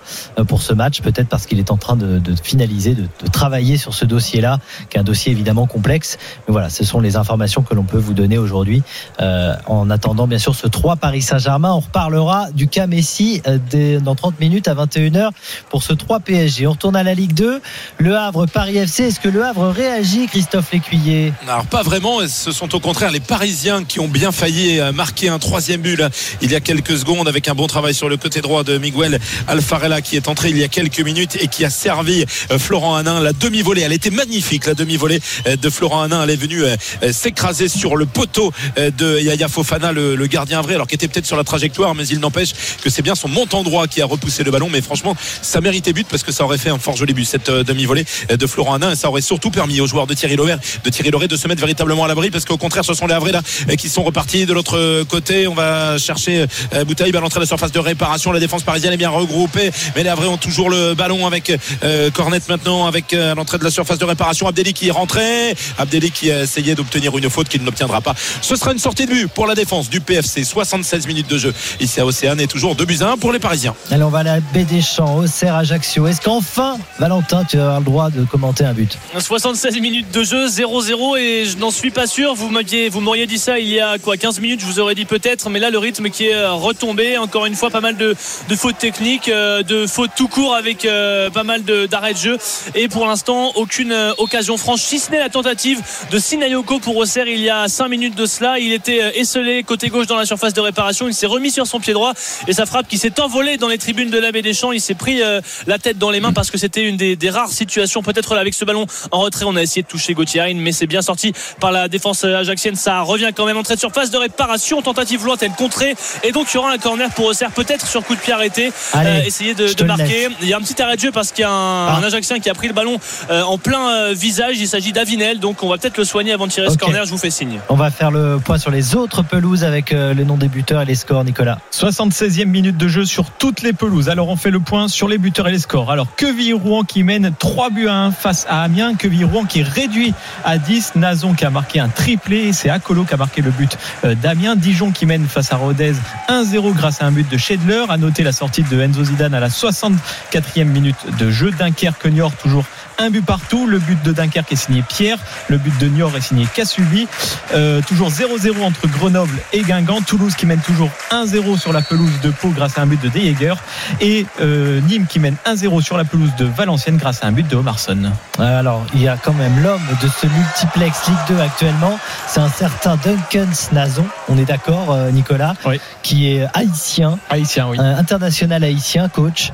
pour ce match, peut-être parce qu'il est en train de, de de, travailler sur ce dossier-là, qui est un dossier évidemment complexe. Mais voilà, ce sont les informations que l'on peut vous donner aujourd'hui. Euh, en attendant, bien sûr, ce 3 Paris Saint-Germain, on reparlera du cas Messi euh, dans 30 minutes à 21h pour ce 3 PSG. On retourne à la Ligue 2. Le Havre, Paris FC. Est-ce que le Havre réagit, Christophe Lécuyer? Alors pas vraiment, ce sont au contraire les Parisiens qui ont bien failli euh, marquer un troisième but il y a quelques secondes avec un bon travail sur le côté droit de Miguel Alfarella qui est entré il y a quelques minutes et qui a servi Florent Hanin la demi-volée. Elle était magnifique la demi-volée euh, de Florent Hanin. Elle est venue euh, euh, s'écraser sur le poteau euh, de Yaya Fofana, le, le gardien vrai, alors qu'il était peut-être sur la trajectoire, mais il n'empêche que c'est bien son montant droit qui a repoussé le ballon. Mais franchement, ça méritait but parce que ça aurait fait un fort joli but cette euh, demi-volée euh, de Florent Hanin et ça aurait surtout permis aux joueurs de Thierry Loret de Thierry Loret de se mettre véritablement à l'abri parce qu'au contraire ce sont les Havrais là euh, qui sont repartis de l'autre côté on va chercher euh, Boutaïb à l'entrée de la surface de réparation la défense parisienne est bien regroupée mais les Havrais ont toujours le ballon avec euh, Maintenant avec euh, à l'entrée de la surface de réparation. Abdelli qui est rentré. Abdelli qui a essayé d'obtenir une faute qu'il n'obtiendra pas. Ce sera une sortie de but pour la défense du PFC 76 minutes de jeu. Ici à Océane et toujours 2 buts à 1 pour les Parisiens. Allez, on va à la baie des Champs, Auxerre, Ajaccio. Est-ce qu'enfin, Valentin, tu avoir le droit de commenter un but? 76 16 minutes de jeu, 0-0 et je n'en suis pas sûr. Vous m'aviez, vous m'auriez dit ça il y a quoi 15 minutes, je vous aurais dit peut-être, mais là le rythme qui est euh, retombé, encore une fois pas mal de, de fautes techniques, euh, de fautes tout court avec euh, pas mal de, d'arrêts de jeu et pour l'instant aucune euh, occasion franche, si ce n'est la tentative de Sinayoko pour Auxerre il y a 5 minutes de cela. Il était euh, esselé côté gauche dans la surface de réparation, il s'est remis sur son pied droit et sa frappe qui s'est envolée dans les tribunes de la baie des Champs, il s'est pris euh, la tête dans les mains parce que c'était une des, des rares situations. Peut-être là avec ce ballon en retrait, on a essayé de toucher Gauthier mais c'est bien sorti par la défense ajaxienne. Ça revient quand même entrée de surface de réparation, tentative lointaine contrée et donc il y aura un corner pour Auxerre peut-être sur coup de pied arrêté. Allez, Euh, essayer de, marquer. Il y a un petit arrêt de jeu parce qu'il y a un, Ah. un Ajaxien qui a pris le ballon euh, en plein euh, visage. Il s'agit d'Avinel, donc on va peut-être le soigner avant de tirer ce Ok. corner. Je vous fais signe. On va faire le point sur les autres pelouses avec euh, le nom des buteurs et les scores, Nicolas. 76e minute de jeu sur toutes les pelouses. Alors on fait le point sur les buteurs et les scores. Alors Quevilly-Rouen qui mène 3 buts à 1 face à Amiens. Quevilly-Rouen qui est réduit à 10. Nazon qui a marqué un triplé. C'est Akolo qui a marqué le but d'Amiens. Dijon qui mène face à Rodez 1-0 grâce à un but de Schedler. À noter la sortie de Enzo Zidane à la 64e minute de jeu. Dunkerque Toujours un but partout. Le but de Dunkerque est signé Pierre. Le but de Niort est signé Kassubi. Euh, toujours 0-0 entre Grenoble et Guingamp. Toulouse qui mène toujours 1-0 sur la pelouse de Pau grâce à un but de De Jaeger. Et euh, Nîmes qui mène 1-0 sur la pelouse de Valenciennes grâce à un but de Omarson. Alors, il y a quand même l'homme de ce multiplex Ligue 2 actuellement. C'est un certain Duncan Snazon. On est d'accord, euh, Nicolas Oui. Qui est haïtien, Haïtien, oui. international haïtien, coach.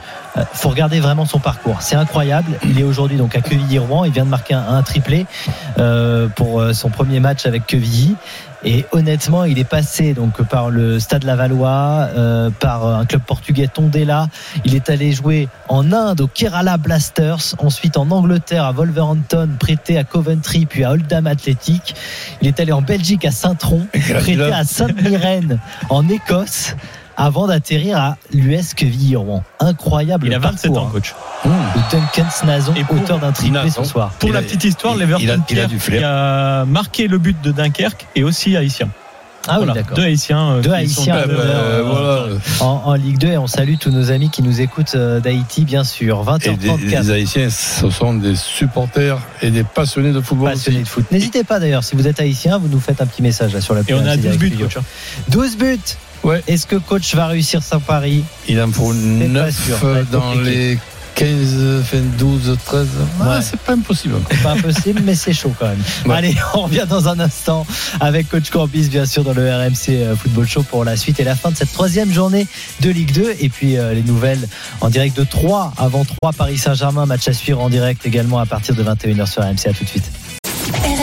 Faut regarder vraiment son parcours. C'est incroyable. Il est aujourd'hui donc à Quevilly-Rouen. Il vient de marquer un, un triplé euh, pour euh, son premier match avec Quevilly. Et honnêtement, il est passé donc par le Stade Lavallois, euh, par un club portugais Tondela. Il est allé jouer en Inde au Kerala Blasters, ensuite en Angleterre à Wolverhampton, prêté à Coventry, puis à Oldham Athletic. Il est allé en Belgique à Saint-Tron, prêté à Saint-Mirren en Écosse, avant d'atterrir à l'US Quevilly-Rouen. Incroyable Il a 27 parcours, ans, hein, coach. de Duncan Snazon, Et pour- auteur d'un triplé ce soir. Pour Il la a- petite histoire, l'Everton qui a marqué le but de Dunkerque et aussi haïtien. Ah oui, Voilà. d'accord. Deux haïtiens. euh, Deux Haïtiens, Euh, l'honneur, voilà. En, en Ligue 2 et on salue tous nos amis qui nous écoutent euh, d'Haïti bien sûr Et des- 20h34 les Haïtiens, ce sont des supporters et des passionnés de football. passionnés aussi. de foot n'hésitez pas d'ailleurs si vous êtes haïtien vous nous faites un petit message là sur la Et on a PMC 12 Direct buts, Studio. coach. hein. 12 buts Ouais. est-ce que coach va réussir son pari Il en faut pas 9 sûr, ça va être dans les 15, fin 12, 13. Ah, Ouais. c'est pas impossible. c'est pas impossible mais c'est chaud quand même Ouais. allez (laughs) on revient dans un instant avec coach Corbis bien sûr dans le RMC euh, Football Show pour la suite et la fin de cette troisième journée de Ligue 2 et puis euh, les nouvelles en direct de 3 avant 3 Paris Saint-Germain match à suivre en direct également à partir de 21h sur RMC à tout de suite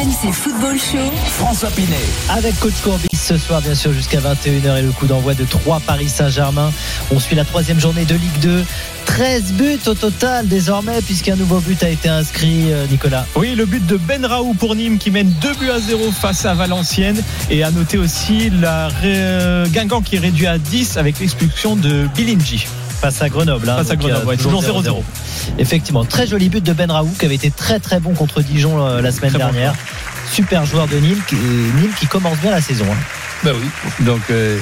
RMC Football Show. François Pinet. avec coach Courbis ce soir bien sûr jusqu'à 21h et le coup d'envoi de 3 Paris Saint-Germain. On suit la troisième journée de Ligue 2. 13 buts au total désormais puisqu'un nouveau but a été inscrit euh, Nicolas. Oui, le but de Ben Raoult pour Nîmes qui mène 2 buts à 0 face à Valenciennes. Et à noter aussi la Ré- Guingamp qui est réduit à 10 avec l'expulsion de Bilinji. Face à Grenoble. hein, Face à Grenoble, euh, ouais, toujours 0-0. Effectivement, très joli but de Ben Raoult qui avait été très très bon contre Dijon euh, la semaine Très bon dernière. Super joueur de Nîmes, qui- Nîmes qui commence bien la saison. hein. Ben oui. Donc, euh,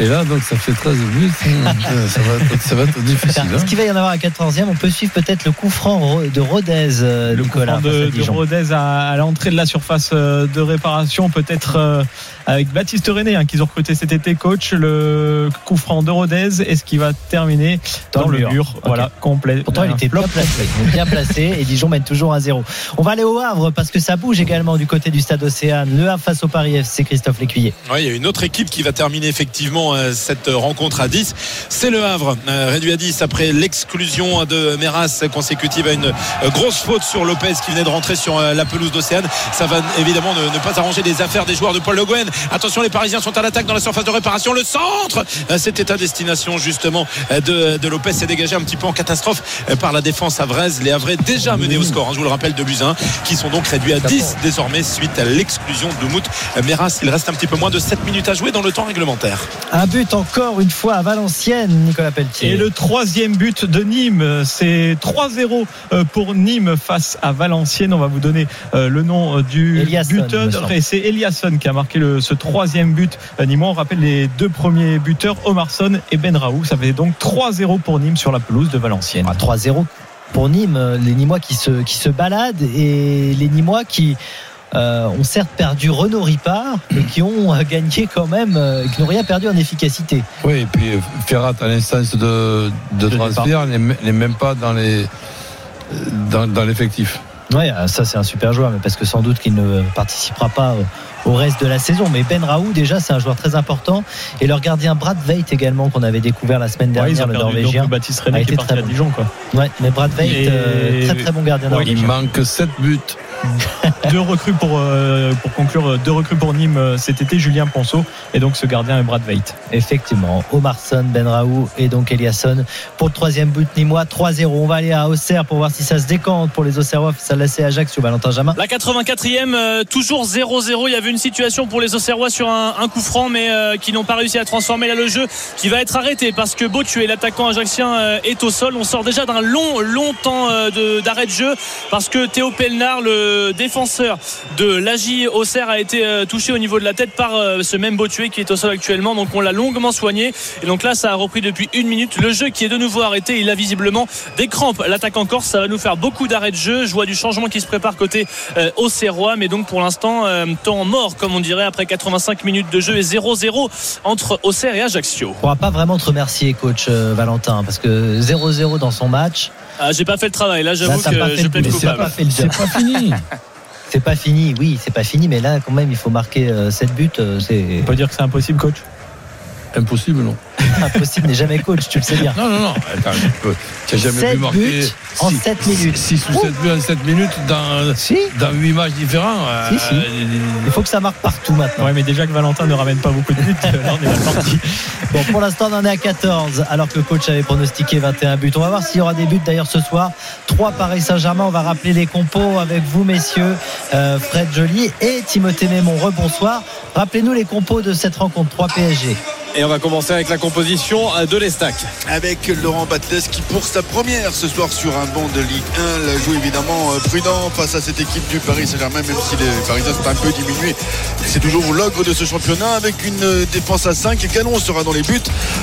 et là, donc, ça fait 13 buts. Euh, ça, va être, ça va être difficile. Est-ce hein. qu'il va y en avoir à 14e On peut suivre peut-être le coup franc de Rodez, euh, Le coup Nicolas. franc face à de. Rodez à, à l'entrée de la surface euh, de réparation, peut-être euh, avec Baptiste René, hein, qu'ils ont recruté cet été, coach. Le coup franc de Rodez, est-ce qu'il va terminer Dans dans, le mur. Voilà, complet. Pourtant, il était bien placé, bien placé et Dijon mène toujours à zéro. On va aller au Havre parce que ça bouge également du côté du stade Océane. Le Havre face au Paris FC, Christophe Lécuyer. Ouais, il y a une autre équipe qui va terminer effectivement euh, cette rencontre à 10. C'est le Havre, euh, réduit à 10 après l'exclusion de Meras consécutive à une euh, grosse faute sur Lopez qui venait de rentrer sur la pelouse d'Océane. Ça va évidemment ne, ne pas arranger les affaires des joueurs de Paul Le Guen. Attention, les Parisiens sont à l'attaque dans la surface de réparation. Le centre, c'était à destination justement de, de Lopez. s'est dégagé un petit peu en catastrophe par la défense havraise. Les Havrais déjà menés au score, hein, je vous le rappelle, de Buzyn, qui sont donc réduits à 10 désormais suite à l'exclusion de Mout Meras. Il reste un petit peu moins de 7 minutes à jouer dans le temps réglementaire. Un but encore une fois à Valenciennes, Nicolas Pelletier. Et le troisième but de Nîmes, c'est 3-0 euh, pour Nîmes face à Valenciennes. On va vous donner euh, le nom euh, du Eliasson, buteur. Et c'est Eliasson qui a marqué le- ce troisième but Nîmois. On rappelle les deux premiers buteurs, Omarson et Ben Raoult. Ça fait donc 3-0 pour Nîmes sur la pelouse de Valenciennes. Ah, 3-0 pour Nîmes, les Nîmois qui se, qui se baladent et les Nîmois qui euh, ont certes perdu Renaud Ripard, mais qui ont euh, gagné quand même, euh, qui n'ont rien perdu en efficacité. Oui, et puis euh, Ferrat à l'instance de, de De transfert n'est même pas dans les dans, dans l'effectif. Ouais, euh, ça c'est un super joueur, mais parce que sans doute qu'il ne participera pas au reste de la saison. Mais Ben Raoult, déjà, c'est un joueur très important. Et leur gardien Brad Veit également, qu'on avait découvert la semaine Ouais, ils dernière, ont le perdu Norvégien. donc Baptiste a René qui été est parti très à bon. Dijon. Quoi. Ouais, mais Brad Veit, Et- euh, très très bon gardien Ouais, Il manque 7 buts. (laughs) deux recrues pour, euh, pour conclure, euh, deux recrues pour Nîmes euh, cet été, Julien Ponceau et donc ce gardien est Brad Veit. Effectivement, Omarson, Ben Raoult et donc Eliasson pour le troisième but nîmois 3-0. On va aller à Auxerre pour voir si ça se décante pour les Auxerrois l'AC Ajax sur Valentin Jamin. La 84e, euh, toujours 0-0. Il y avait une situation pour les Auxerrois sur un, un coup franc, mais euh, qui n'ont pas réussi à transformer là le jeu, qui va être arrêté parce que Botué, l'attaquant ajaxien, euh, est au sol. On sort déjà d'un long, long temps euh, de- d'arrêt de, jeu parce que Théo Pelnard, le défenseur de l'AJ Auxerre, a été euh, touché au niveau de la tête par euh, ce même Botué qui est au sol actuellement. Donc on l'a longuement soigné. Et donc là, ça a repris depuis une minute. Le jeu qui est de nouveau arrêté, il a visiblement des crampes. L'attaquant corse, ça va nous faire beaucoup d'arrêts de jeu. Je vois du changement qui se prépare côté euh, Auxerrois, mais donc pour l'instant, temps mort, comme on dirait, après 85 minutes de jeu et 0-0 entre Auxerre et Ajaccio. On pourra pas vraiment te remercier, coach Valentin, parce que 0-0 dans son match, Ah, j'ai pas fait le travail. Là, j'avoue t'as pas que fait je plaide. C'est pas coupable. fait le job. C'est pas fini. (laughs) C'est pas fini, oui, c'est pas fini, mais là, quand même, il faut marquer 7 buts. euh, On peut dire que c'est impossible, coach? Impossible, non impossible, n'est jamais coach, tu le sais bien. Non, non, non. Tu n'as jamais vu marquer buts en sept minutes. 6 ou 7 buts en 7 minutes dans, Si, dans 8 matchs différents. Si, si. Euh, il faut que ça marque partout maintenant. Ouais, mais déjà que Valentin ne ramène pas beaucoup de buts, là on est mal parti. Bon, pour l'instant, on en est à 14, alors que le coach avait pronostiqué 21 buts. On va voir s'il y aura des buts d'ailleurs ce soir. 3 Paris Saint-Germain. On va rappeler les compos avec vous, messieurs. Euh, Fred Joly et Timothée Mémon. Rebonsoir. Rappelez-nous les compos de cette rencontre 3 PSG. Et on va commencer avec la composition de l'Estac. avec Laurent Batles qui pour sa première ce soir sur un banc de Ligue 1 la joue évidemment euh, prudent face à cette équipe du Paris Saint-Germain même si les Parisiens sont un peu diminués. C'est toujours l'ogre de ce championnat avec une euh, défense à 5 Galon sera dans les buts.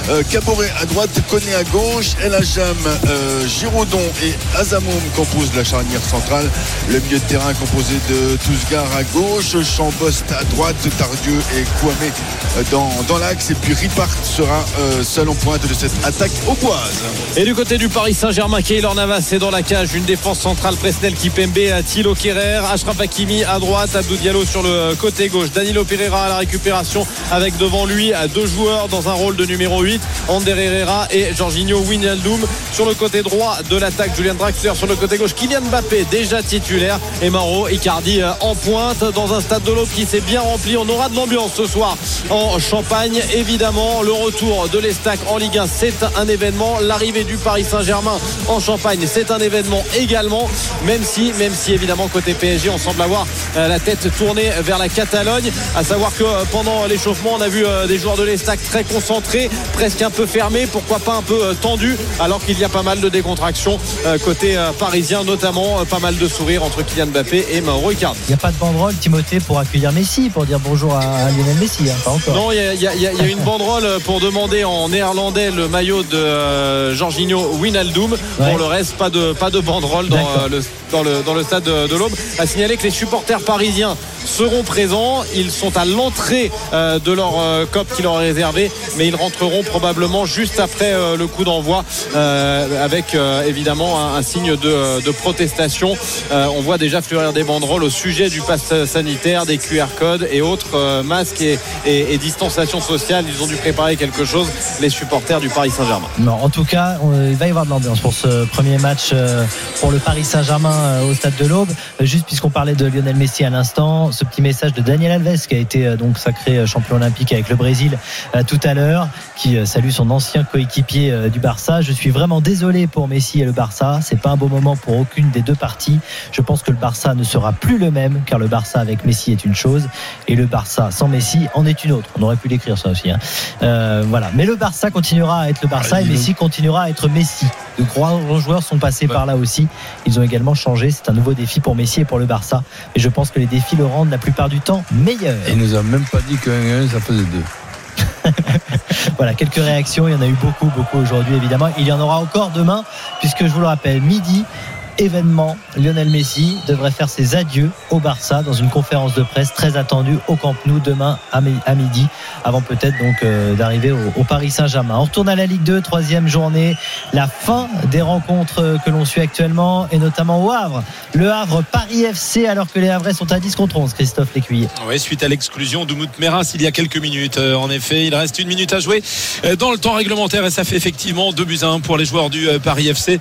Euh, Caboret à droite Koné à gauche El Hajam euh, Giraudon et Azamoum composent la charnière centrale. Le milieu de terrain composé de Tousgar à gauche Chambost à droite Tardieu et Kouamé euh, dans, dans l'axe. Et puis Ripart sera euh, seul en pointe de cette attaque auboise. Et du côté du Paris Saint-Germain, Keylor Navas est dans la cage. Une défense centrale, Presnel Kipembe, Thilo Kerrer, Ashraf Hakimi à droite, Abdou Diallo sur le côté gauche, Danilo Pereira à la récupération avec devant lui deux joueurs dans un rôle de numéro 8, Ander Herrera et Jorginho Wijnaldum sur le côté droit de l'attaque, Julian Draxler sur le côté gauche, Kylian Mbappé déjà titulaire et Maro Icardi euh, en pointe dans un stade de l'Aube qui s'est bien rempli. On aura de l'ambiance ce soir en Champagne. Évidemment, le retour de l'Estac en Ligue 1, c'est un événement. L'arrivée du Paris Saint-Germain en Champagne, c'est un événement également. Même si, même si évidemment côté PSG, on semble avoir euh, la tête tournée vers la Catalogne. À savoir que euh, pendant l'échauffement, on a vu euh, des joueurs de l'Estac très concentrés, presque un peu fermés, pourquoi pas un peu tendus, alors qu'il y a pas mal de décontraction côté parisien, notamment pas mal de sourires entre Kylian Mbappé et Mauro Icardi. Il n'y a pas de banderole, Timothée, pour accueillir Messi, pour dire bonjour à Lionel Messi, hein, pas encore. Non, y y y il y a une banderole (laughs) pour demander en néerlandais le maillot de euh, Jorginho Wijnaldum. Pour le reste, pas de, pas de banderole dans, euh, le, dans, le, dans le stade de, de l'Aube. À signaler que les supporters parisiens seront présents. Ils sont à l'entrée euh, de leur COP qui leur est réservé, mais ils rentreront probablement juste après le coup d'envoi avec évidemment un, un signe de, de protestation. On voit déjà fleurir des banderoles au sujet du pass sanitaire, des QR codes et autres masques et, et- et distanciation sociale. Ils ont préparer quelque chose, les supporters du Paris Saint-Germain. Non, en tout cas, il va y avoir de l'ambiance pour ce premier match euh, pour le Paris Saint-Germain euh, au stade de l'Aube. Euh, Juste puisqu'on parlait de Lionel Messi à l'instant, ce petit message de Daniel Alves qui a été donc sacré champion olympique avec le Brésil tout à l'heure, qui salue son ancien coéquipier du Barça. Je suis vraiment désolé pour Messi et le Barça. C'est pas un beau moment pour aucune des deux parties. Je pense que le Barça ne sera plus le même car le Barça avec Messi est une chose et le Barça sans Messi en est une autre. On aurait pu l'écrire ça aussi. hein. Euh, voilà. Mais le Barça continuera à être le Barça Ah, et. Messi continuera à être Messi. De grands joueurs sont passés Ouais. par là aussi. Ils ont également changé. C'est un nouveau défi pour Messi et pour le Barça. Et je pense que les défis le rendent la plupart du temps meilleur. Il nous a même pas dit qu'un 1 ça faisait 2. (laughs) voilà, quelques réactions. Il y en a eu beaucoup, beaucoup aujourd'hui, évidemment. Il y en aura encore demain, puisque je vous le rappelle, midi, événement, Lionel Messi devrait faire ses adieux au Barça dans une conférence de presse très attendue au Camp Nou demain à midi, avant peut-être donc euh, d'arriver au, Paris Saint-Germain. On retourne à la Ligue 2, troisième journée, la fin des rencontres que l'on suit actuellement et notamment au Havre. Le Havre Paris FC alors que les Havrais sont à 10 contre 11, Christophe Lécuyer. Oui, suite à l'exclusion d'Oumout Meras il y a quelques minutes. Euh, en effet, il reste une minute à jouer euh, dans le temps réglementaire et ça fait effectivement 2 buts à 1 pour les joueurs du Paris FC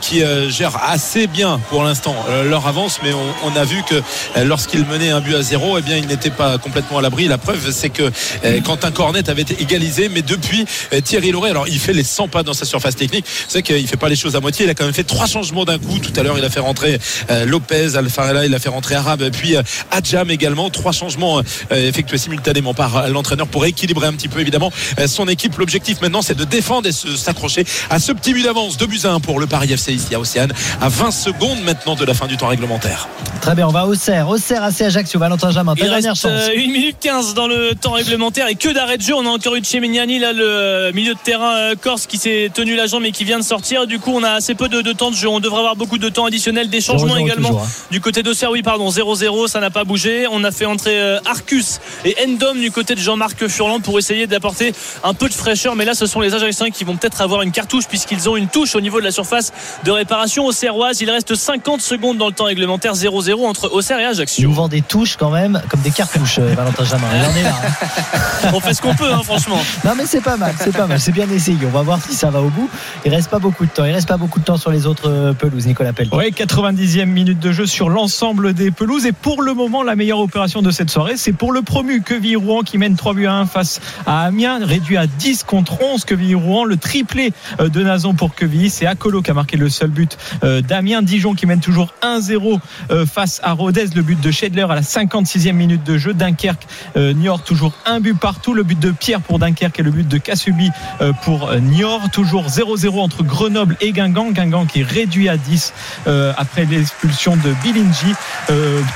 qui gèrent assez bien pour l'instant euh, leur avance, mais on, a vu que euh, lorsqu'il menait un but à zéro, eh bien, il n'était pas complètement à l'abri. La preuve, c'est que euh, Quentin Cornet avait été égalisé, mais depuis Thierry Lauré, alors il fait les 100 pas dans sa surface technique. C'est qu'il fait pas les choses à moitié. Il a quand même fait trois changements d'un coup. Tout à l'heure, il a fait rentrer Lopez, Alfarella, il a fait rentrer Arabe, puis Adjam également. Trois changements effectués simultanément par l'entraîneur pour équilibrer un petit peu évidemment son équipe. L'objectif maintenant, c'est de défendre et s'accrocher à ce petit but d'avance. de buts à 1 pour le Paris FC ici à Océane à 20 secondes maintenant de la fin du temps réglementaire. Très bien, on va au Serre. Au Serre, AC Ajaccio, Valentin Jamin. Il reste chance. 1 euh, minute 15 dans le temps réglementaire et que d'arrêt de jeu. On a encore eu Chemeniani, là, le milieu de terrain euh, corse qui s'est tenu la jambe et qui vient de sortir. Du coup, on a assez peu de, temps de jeu. On devrait avoir beaucoup de temps additionnel. Des changements également hein. du côté d'Auxerre. Oui, pardon, 0-0, ça n'a pas bougé. On a fait entrer euh, Arcus et Endom du côté de Jean-Marc Furlan pour essayer d'apporter un peu de fraîcheur. Mais là, ce sont les Ajacciens qui vont peut-être avoir une cartouche puisqu'ils ont une touche au niveau de la surface de réparation. Il reste 50 secondes dans le temps réglementaire 0-0 entre Auxerre et Ajaccio. Il nous vend des touches quand même comme des cartouches, euh, Valentin Jamin. Il en est là. Hein. (laughs) On fait ce qu'on peut, hein, franchement. Non, mais c'est pas mal, c'est pas mal, c'est bien essayé. On va voir si ça va au bout. Il reste pas beaucoup de temps. Il reste pas beaucoup de temps sur les autres euh, pelouses, Nicolas Pelle. Oui, 90e minute de jeu sur l'ensemble des pelouses. Et pour le moment, la meilleure opération de cette soirée, c'est pour le promu Queville-Rouen qui mène 3 buts à 1 face à Amiens, réduit à 10 contre 11. Queville-Rouen, le triplé euh, de Nazon pour Quevilly. C'est Acolo qui a marqué le seul but d'Amiens. Dijon qui mène toujours 1-0 euh, face à Rodez. Le but de Schedler à la 56e minute de jeu. Dunkerque, euh, Niort, toujours un but partout. Le but de Pierre pour Dunkerque et le but de Kassubi euh, pour Niort. Toujours 0-0 entre Grenoble et Guingamp. Guingamp qui est réduit à 10 après l'expulsion de Bilingi.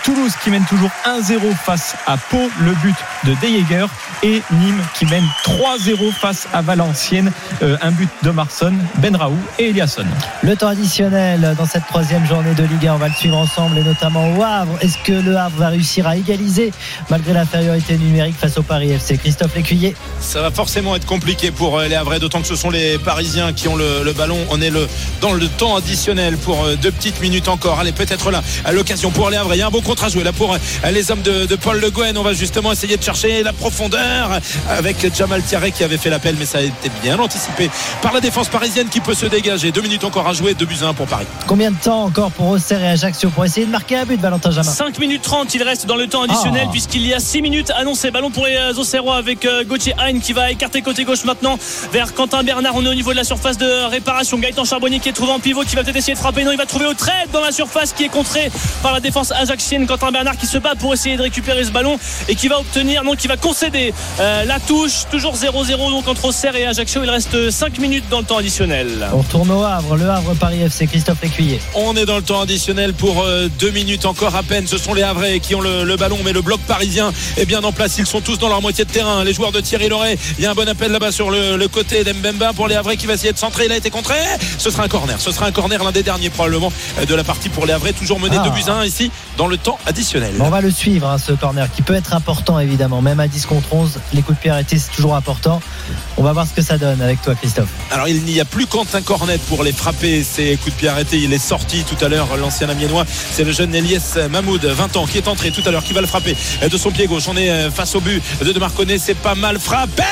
Toulouse qui mène toujours 1-0 face à Pau. Le but de Deyeger. Et Nîmes qui mène 3-0 face à Valenciennes. un but de Marson, Benraou et Eliasson. Le temps additionnel dans cette troisième journée de Ligue 1. On va le suivre ensemble et notamment au Havre. Est-ce que le Havre va réussir à égaliser malgré l'infériorité numérique face au Paris FC Christophe Lécuyer Ça va forcément être compliqué pour euh, les Havrais, d'autant que ce sont les Parisiens qui ont le, ballon. On est le, dans le temps additionnel pour euh, deux petites minutes encore. Allez, peut-être là, à l'occasion pour les Havrais. Il y a un beau contre à jouer là pour euh, les hommes de, Paul Le Guen. On va justement essayer de chercher la profondeur avec Jamal Thierry qui avait fait l'appel, mais ça a été bien anticipé par la défense parisienne qui peut se dégager. Deux minutes encore à jouer, 2 buts à 1 pour Paris. Combien de temps encore pour Auxerre et Ajaccio pour essayer de marquer un but, Valentin Jamin 5 minutes 30, il reste dans le temps additionnel ah. puisqu'il y a 6 minutes annoncé. Ballon pour les euh, Auxerrois avec euh, Gauthier Hein qui va écarter côté gauche maintenant vers Quentin Bernard. On est au niveau de la surface de réparation. Gaëtan Charbonnier qui est trouvé en pivot qui va peut-être essayer de frapper. Non, il va trouver au trait dans la surface qui est contré par la défense ajaxienne. Quentin Bernard qui se bat pour essayer de récupérer ce ballon et qui va obtenir, non, qui va concéder euh, la touche. Toujours 0-0 donc entre Auxerre et Ajaccio. Il reste 5 minutes dans le temps additionnel. On retourne au Havre, le Havre Paris FC, Christophe Lécuyer. On est dans le temps additionnel pour 2 minutes encore à peine. Ce sont les Havrais qui ont le, ballon, mais le bloc parisien est bien en place. Ils sont tous dans leur moitié de terrain. Les joueurs de Thierry Loret. Il y a un bon appel là-bas sur le, côté d'Embemba pour les Havrais qui va essayer de centrer. Il a été contré. Ce sera un corner. Ce sera un corner, l'un des derniers probablement de la partie pour les Havrais. Toujours mené de 2 buts 1 ici dans le temps additionnel. On va le suivre, hein, ce corner qui peut être important évidemment. Même à 10 contre 11, les coups de pied arrêtés, c'est toujours important. On va voir ce que ça donne avec toi, Christophe. Alors, il n'y a plus Quentin Cornet pour les frapper. Ces coups de pied arrêtés, il est sorti tout à l'heure. L'ancien amiénois, c'est le jeune Elias Mahmoud, 20 ans, qui est entré tout à l'heure, qui va le frapper de son pied gauche. On est euh, face au but de Demarconnet. C'est pas mal frappé.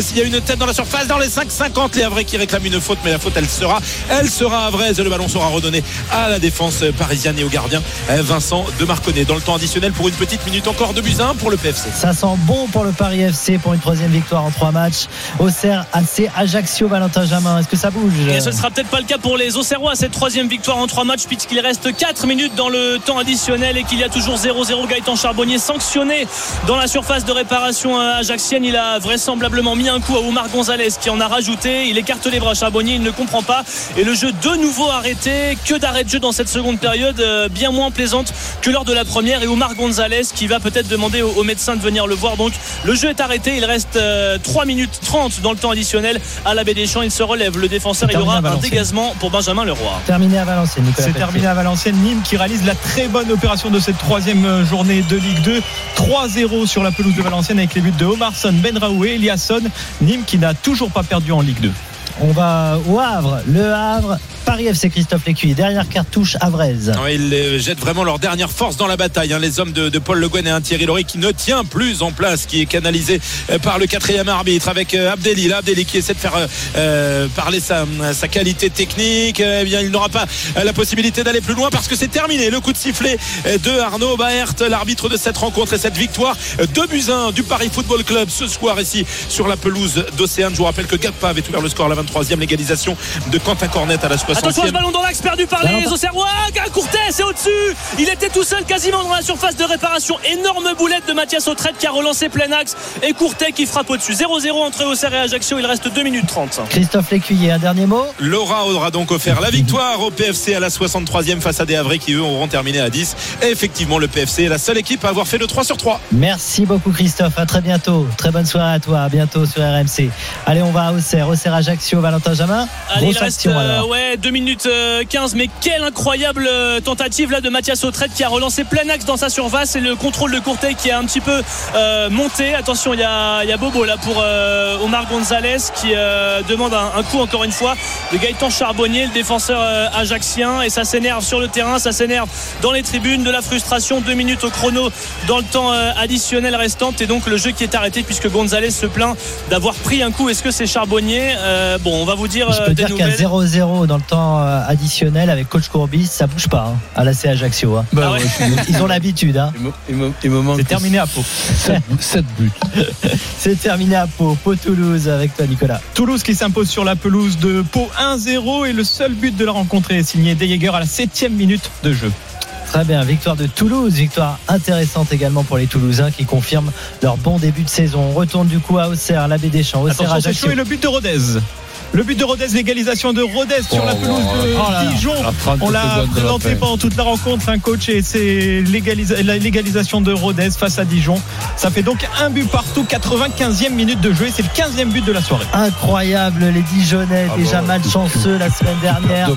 S'il y a une tête dans la surface, dans les 5-50, les Havrais qui réclament une faute, mais la faute, elle sera, elle sera Havrais. Le ballon sera redonné à la défense parisienne et au gardien Vincent Demarconnet. Dans le temps additionnel pour une petite minute encore de buts 1 pour le PFC. Ça sent bon pour le Paris FC pour une troisième victoire en trois matchs. Auxerre, AC, Ajaccio, Valentin Jamin. Est-ce que ça bouge? Et ce ne sera peut-être pas le cas pour les Auxerrois. Cette troisième victoire en 3 matchs puisqu'il reste 4 minutes dans le temps additionnel et qu'il y a toujours 0-0 Gaëtan Charbonnier sanctionné dans la surface de réparation ajaxienne. Il a vraisemblablement mis un coup à Omar Gonzalez qui en a rajouté. Il écarte les bras Charbonnier, il ne comprend pas. Et le jeu de nouveau arrêté. Que d'arrêt de jeu dans cette seconde période, euh, bien moins plaisante que lors de la première. Et Omar Gonzalez qui va peut-être demander au, médecin de venir le voir. Donc le jeu est arrêté. Il reste 3 minutes 30 dans le temps additionnel à la baie des Champs. Il se relève. Le défenseur, il aura un dégagement pour Benjamin Leroy. Terminé à Valenciennes. C'est terminé à Valenciennes. Nîmes qui réalise la très bonne opération de cette troisième journée de Ligue 2. 3-0 sur la pelouse de Valenciennes avec les buts de Omarson, Benraoui, Eliasson. Nîmes qui n'a toujours pas perdu en Ligue 2. On va au Havre. Le Havre Paris FC Christophe Lécuyer, dernière cartouche Avraise. ils jettent vraiment leur dernière force dans la bataille. Hein. Les hommes de, Paul Le Guen et un Thierry Lory qui ne tient plus en place, qui est canalisé euh, par le quatrième arbitre avec euh, Abdelli. Abdelli qui essaie de faire euh, parler sa, qualité technique. Eh bien, il n'aura pas la possibilité d'aller plus loin parce que c'est terminé. Le coup de sifflet de Arnaud Baert, l'arbitre de cette rencontre et cette victoire. de buts du Paris Football Club ce soir ici sur la pelouse d'Océane. Je vous rappelle que Gagpa avait ouvert le score à la 23e légalisation de Quentin Cornet à la 60 Attention ce ballon dans l'axe perdu par les Auxerrois. Courtet, c'est au-dessus. Il était tout seul quasiment dans la surface de réparation. Énorme boulette de Mathias Autrette qui a relancé plein axe. Et Courtet qui frappe au-dessus. 0-0 entre Auxerre et Ajaccio. Il reste 2 minutes 30. Christophe Lécuyer, un dernier mot. Laura aura donc offert la victoire au PFC à la 63e face à des Havrais qui eux auront terminé à 10. Et effectivement, le PFC est la seule équipe à avoir fait le 3 sur 3. Merci beaucoup Christophe. À très bientôt. Très bonne soirée à toi. À bientôt sur RMC. Allez, on va à Auxerre. Auxerre Ajaccio, Valentin Jamin. Allez, il reste, euh, ouais, 2 minutes 15. Mais quelle incroyable euh, tentative là de Mathias Autrette qui a relancé plein axe dans sa surface et le contrôle de Courtet qui a un petit peu euh, monté. Attention, il y a, y a, Bobo là pour euh, Omar Gonzalez qui demande un, coup encore une fois de Gaëtan Charbonnier, le défenseur ajaxien. Et ça s'énerve sur le terrain, ça s'énerve dans les tribunes. De la frustration, deux minutes au chrono dans le temps additionnel restant. Et donc le jeu qui est arrêté puisque Gonzalez se plaint d'avoir pris un coup. Est-ce que c'est Charbonnier? Bon, on va vous dire. Je peux dire qu'à 0-0 dans le temps additionnel avec coach Courbis, ça bouge pas hein, à la C Ajaccio. Hein. Bah Ils ont l'habitude. Hein. C'est terminé à Pau. 7 buts. (laughs) C'est terminé à Pau. Pau Toulouse avec toi Nicolas. Toulouse qui s'impose sur la pelouse de Pau 1-0 et le seul but de la rencontre est signé Deyeger à la 7 minute de jeu. Très bien, victoire de Toulouse, victoire intéressante également pour les Toulousains qui confirment leur bon début de saison. On retourne du coup à Auxerre, la baie des Champs. Auxerre, Attention, et le but de Rodez. Le but de Rodez, l'égalisation de Rodez sur la oh, pelouse de oh Dijon. On l'a présenté pendant toute la rencontre, un coach, et c'est la légalisation de Rodez face à Dijon. Ça fait donc un but partout, 95e minute de jeu, et c'est le 15e but de la soirée. Incroyable, les Dijonnais, ah déjà malchanceux la semaine dernière.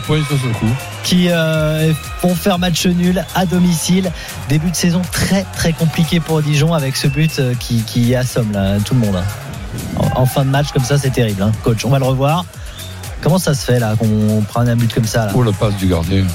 Qui euh, vont faire match nul à domicile. Début de saison très très compliqué pour Dijon avec ce but euh, qui, qui assomme là, tout le monde. En, fin de match comme ça, c'est terrible. Hein. Coach, on va le revoir. Comment ça se fait là qu'on prenne un but comme ça là Pour le passe du gardien.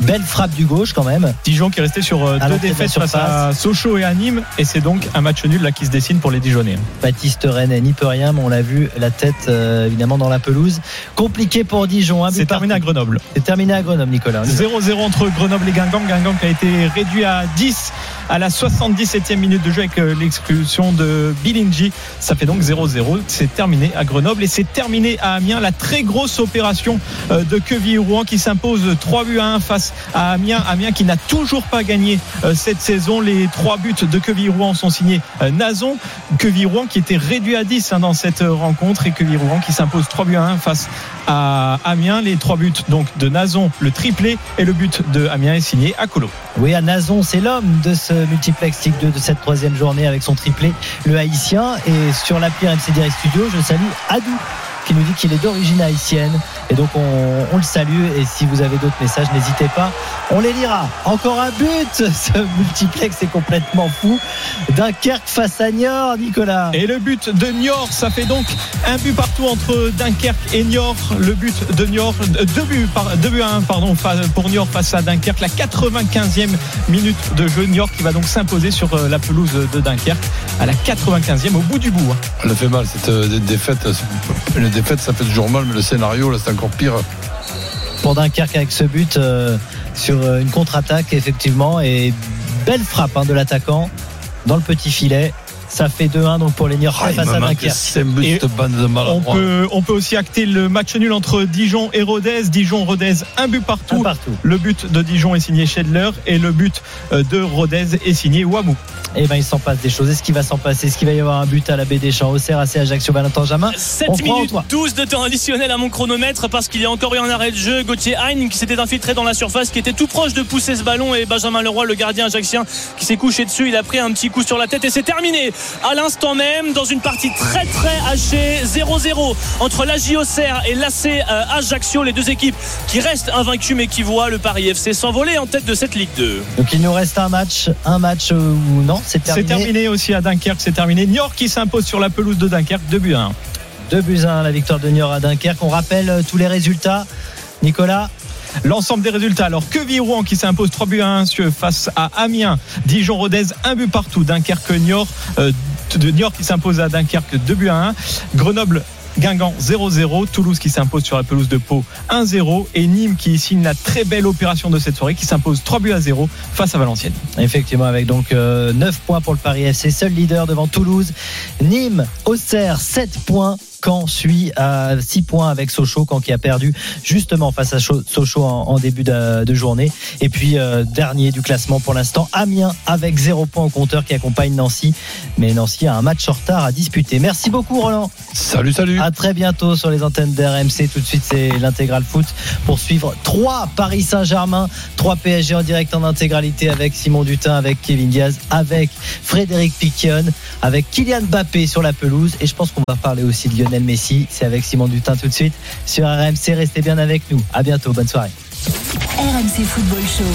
Belle frappe du gauche quand même. Dijon qui est resté sur euh, deux défaites face à Sochaux et à Nîmes et c'est donc un match nul là qui se dessine pour les Dijonnais. Baptiste René n'y peut rien mais on l'a vu la tête euh, évidemment dans la pelouse. Compliqué pour Dijon. C'est terminé à Grenoble. C'est terminé à Grenoble Nicolas. 0-0 entre Grenoble et Guingamp. Guingamp qui a été réduit à 10 à la 77e minute de jeu avec euh, l'exclusion de Bilingi. Ça fait donc 0-0. C'est terminé à Grenoble et c'est terminé à Amiens. La très grosse opération de Queville-Rouen qui s'impose 3 buts à 1 face à Amiens. Amiens qui n'a toujours pas gagné euh, cette saison. Les trois buts de Queville-Rouen sont signés euh, Nazon. Queville-Rouen qui était réduit à 10 hein, dans cette rencontre et Queville-Rouen qui s'impose 3 buts à 1 face à Amiens. Les trois buts donc de Nazon, le triplé et le but de Amiens est signé à Colo. Oui, à Nazon, c'est l'homme de ce multiplex 2 de cette troisième journée avec son triplé, le haïtien. Et sur l'appli RMC Direct Studio, je salue Adou qui nous dit qu'il est d'origine haïtienne. Et donc on, le salue. Et si vous avez d'autres messages, n'hésitez pas. On les lira. Encore un but. (laughs) Ce multiplex est complètement fou. Dunkerque face à Niort, Nicolas. Et le but de Niort, ça fait donc un but partout entre Dunkerque et Niort. Le but de Niort, deux buts, deux buts à un, pardon, pour Niort face à Dunkerque. La 95e minute de jeu. Niort qui va donc s'imposer sur euh, la pelouse de Dunkerque à la 95e au bout du bout. Elle fait mal cette euh, défaite défaite, ça fait toujours mal, mais le scénario, là, c'est encore pire. Pour Dunkerque avec ce but euh, sur euh, une contre-attaque, effectivement, et belle frappe hein, de l'attaquant dans le petit filet. Ça fait 2-1 donc pour les Niortais Ah, face à Dunkerque. Et On peut, on peut aussi acter le match nul entre Dijon et Rodez. Dijon-Rodez, un but Un partout. partout. Le but de Dijon est signé Schedler et le but euh, de Rodez est signé Wamou. Et ben il s'en passe des choses. Est-ce qu'il va s'en passer? Est-ce qu'il va y avoir un but à la baie des Champs? Au CRAC Ajaccio Valentin Jamin 7 On croit en minutes toi. 12 de temps additionnel à mon chronomètre parce qu'il y a encore eu un arrêt de jeu. Gauthier Hein qui s'était infiltré dans la surface, qui était tout proche de pousser ce ballon et Benjamin Leroy, le gardien ajaxien, qui s'est couché dessus. Il a pris un petit coup sur la tête et c'est terminé à l'instant même dans une partie très très hachée. 0-0 entre la JOCR et l'AC euh, Ajaccio, les deux équipes qui restent invaincues mais qui voient le Paris FC s'envoler en tête de cette Ligue 2. Donc il nous reste un match, un match euh, ou non C'est C'est terminé. aussi à Dunkerque, c'est terminé. Niort qui s'impose sur la pelouse de Dunkerque, 2 buts à 1. 2 buts à 1 la victoire de Niort à Dunkerque. On rappelle euh, tous les résultats. Nicolas L'ensemble des résultats. Alors que Rouen qui s'impose 3 buts à 1 sur- face à Amiens, Dijon Rodez, un but partout, Dunkerque Niort, euh, de Niort qui s'impose à Dunkerque 2 buts à 1, Grenoble Guingamp 0-0, Toulouse qui s'impose sur la pelouse de Pau 1-0 et Nîmes qui signe la très belle opération de cette soirée qui s'impose 3 buts à 0 face à Valenciennes. Effectivement, avec donc euh, 9 points pour le Paris FC, seul leader devant Toulouse. Nîmes, Auxerre, 7 points. Caen suit à 6 points avec Sochaux, Caen qui a perdu justement face à Sochaux en, en début de, de journée. Et puis euh, dernier du classement pour l'instant, Amiens avec 0 points au compteur qui accompagne Nancy. Mais Nancy a un match en retard à disputer. Merci beaucoup Roland. Salut, salut. À très bientôt sur les antennes d'RMC. Tout de suite, c'est l'intégral foot pour suivre 3 Paris Saint-Germain, 3 PSG en direct en intégralité avec Simon Dutin, avec Kevin Diaz, avec Frédéric Piquion, avec Kylian Mbappé sur la pelouse. Et je pense qu'on va parler aussi de Messi. C'est avec Simon Dutin tout de suite sur RMC. Restez bien avec nous. À bientôt. Bonne soirée. RMC Football Show.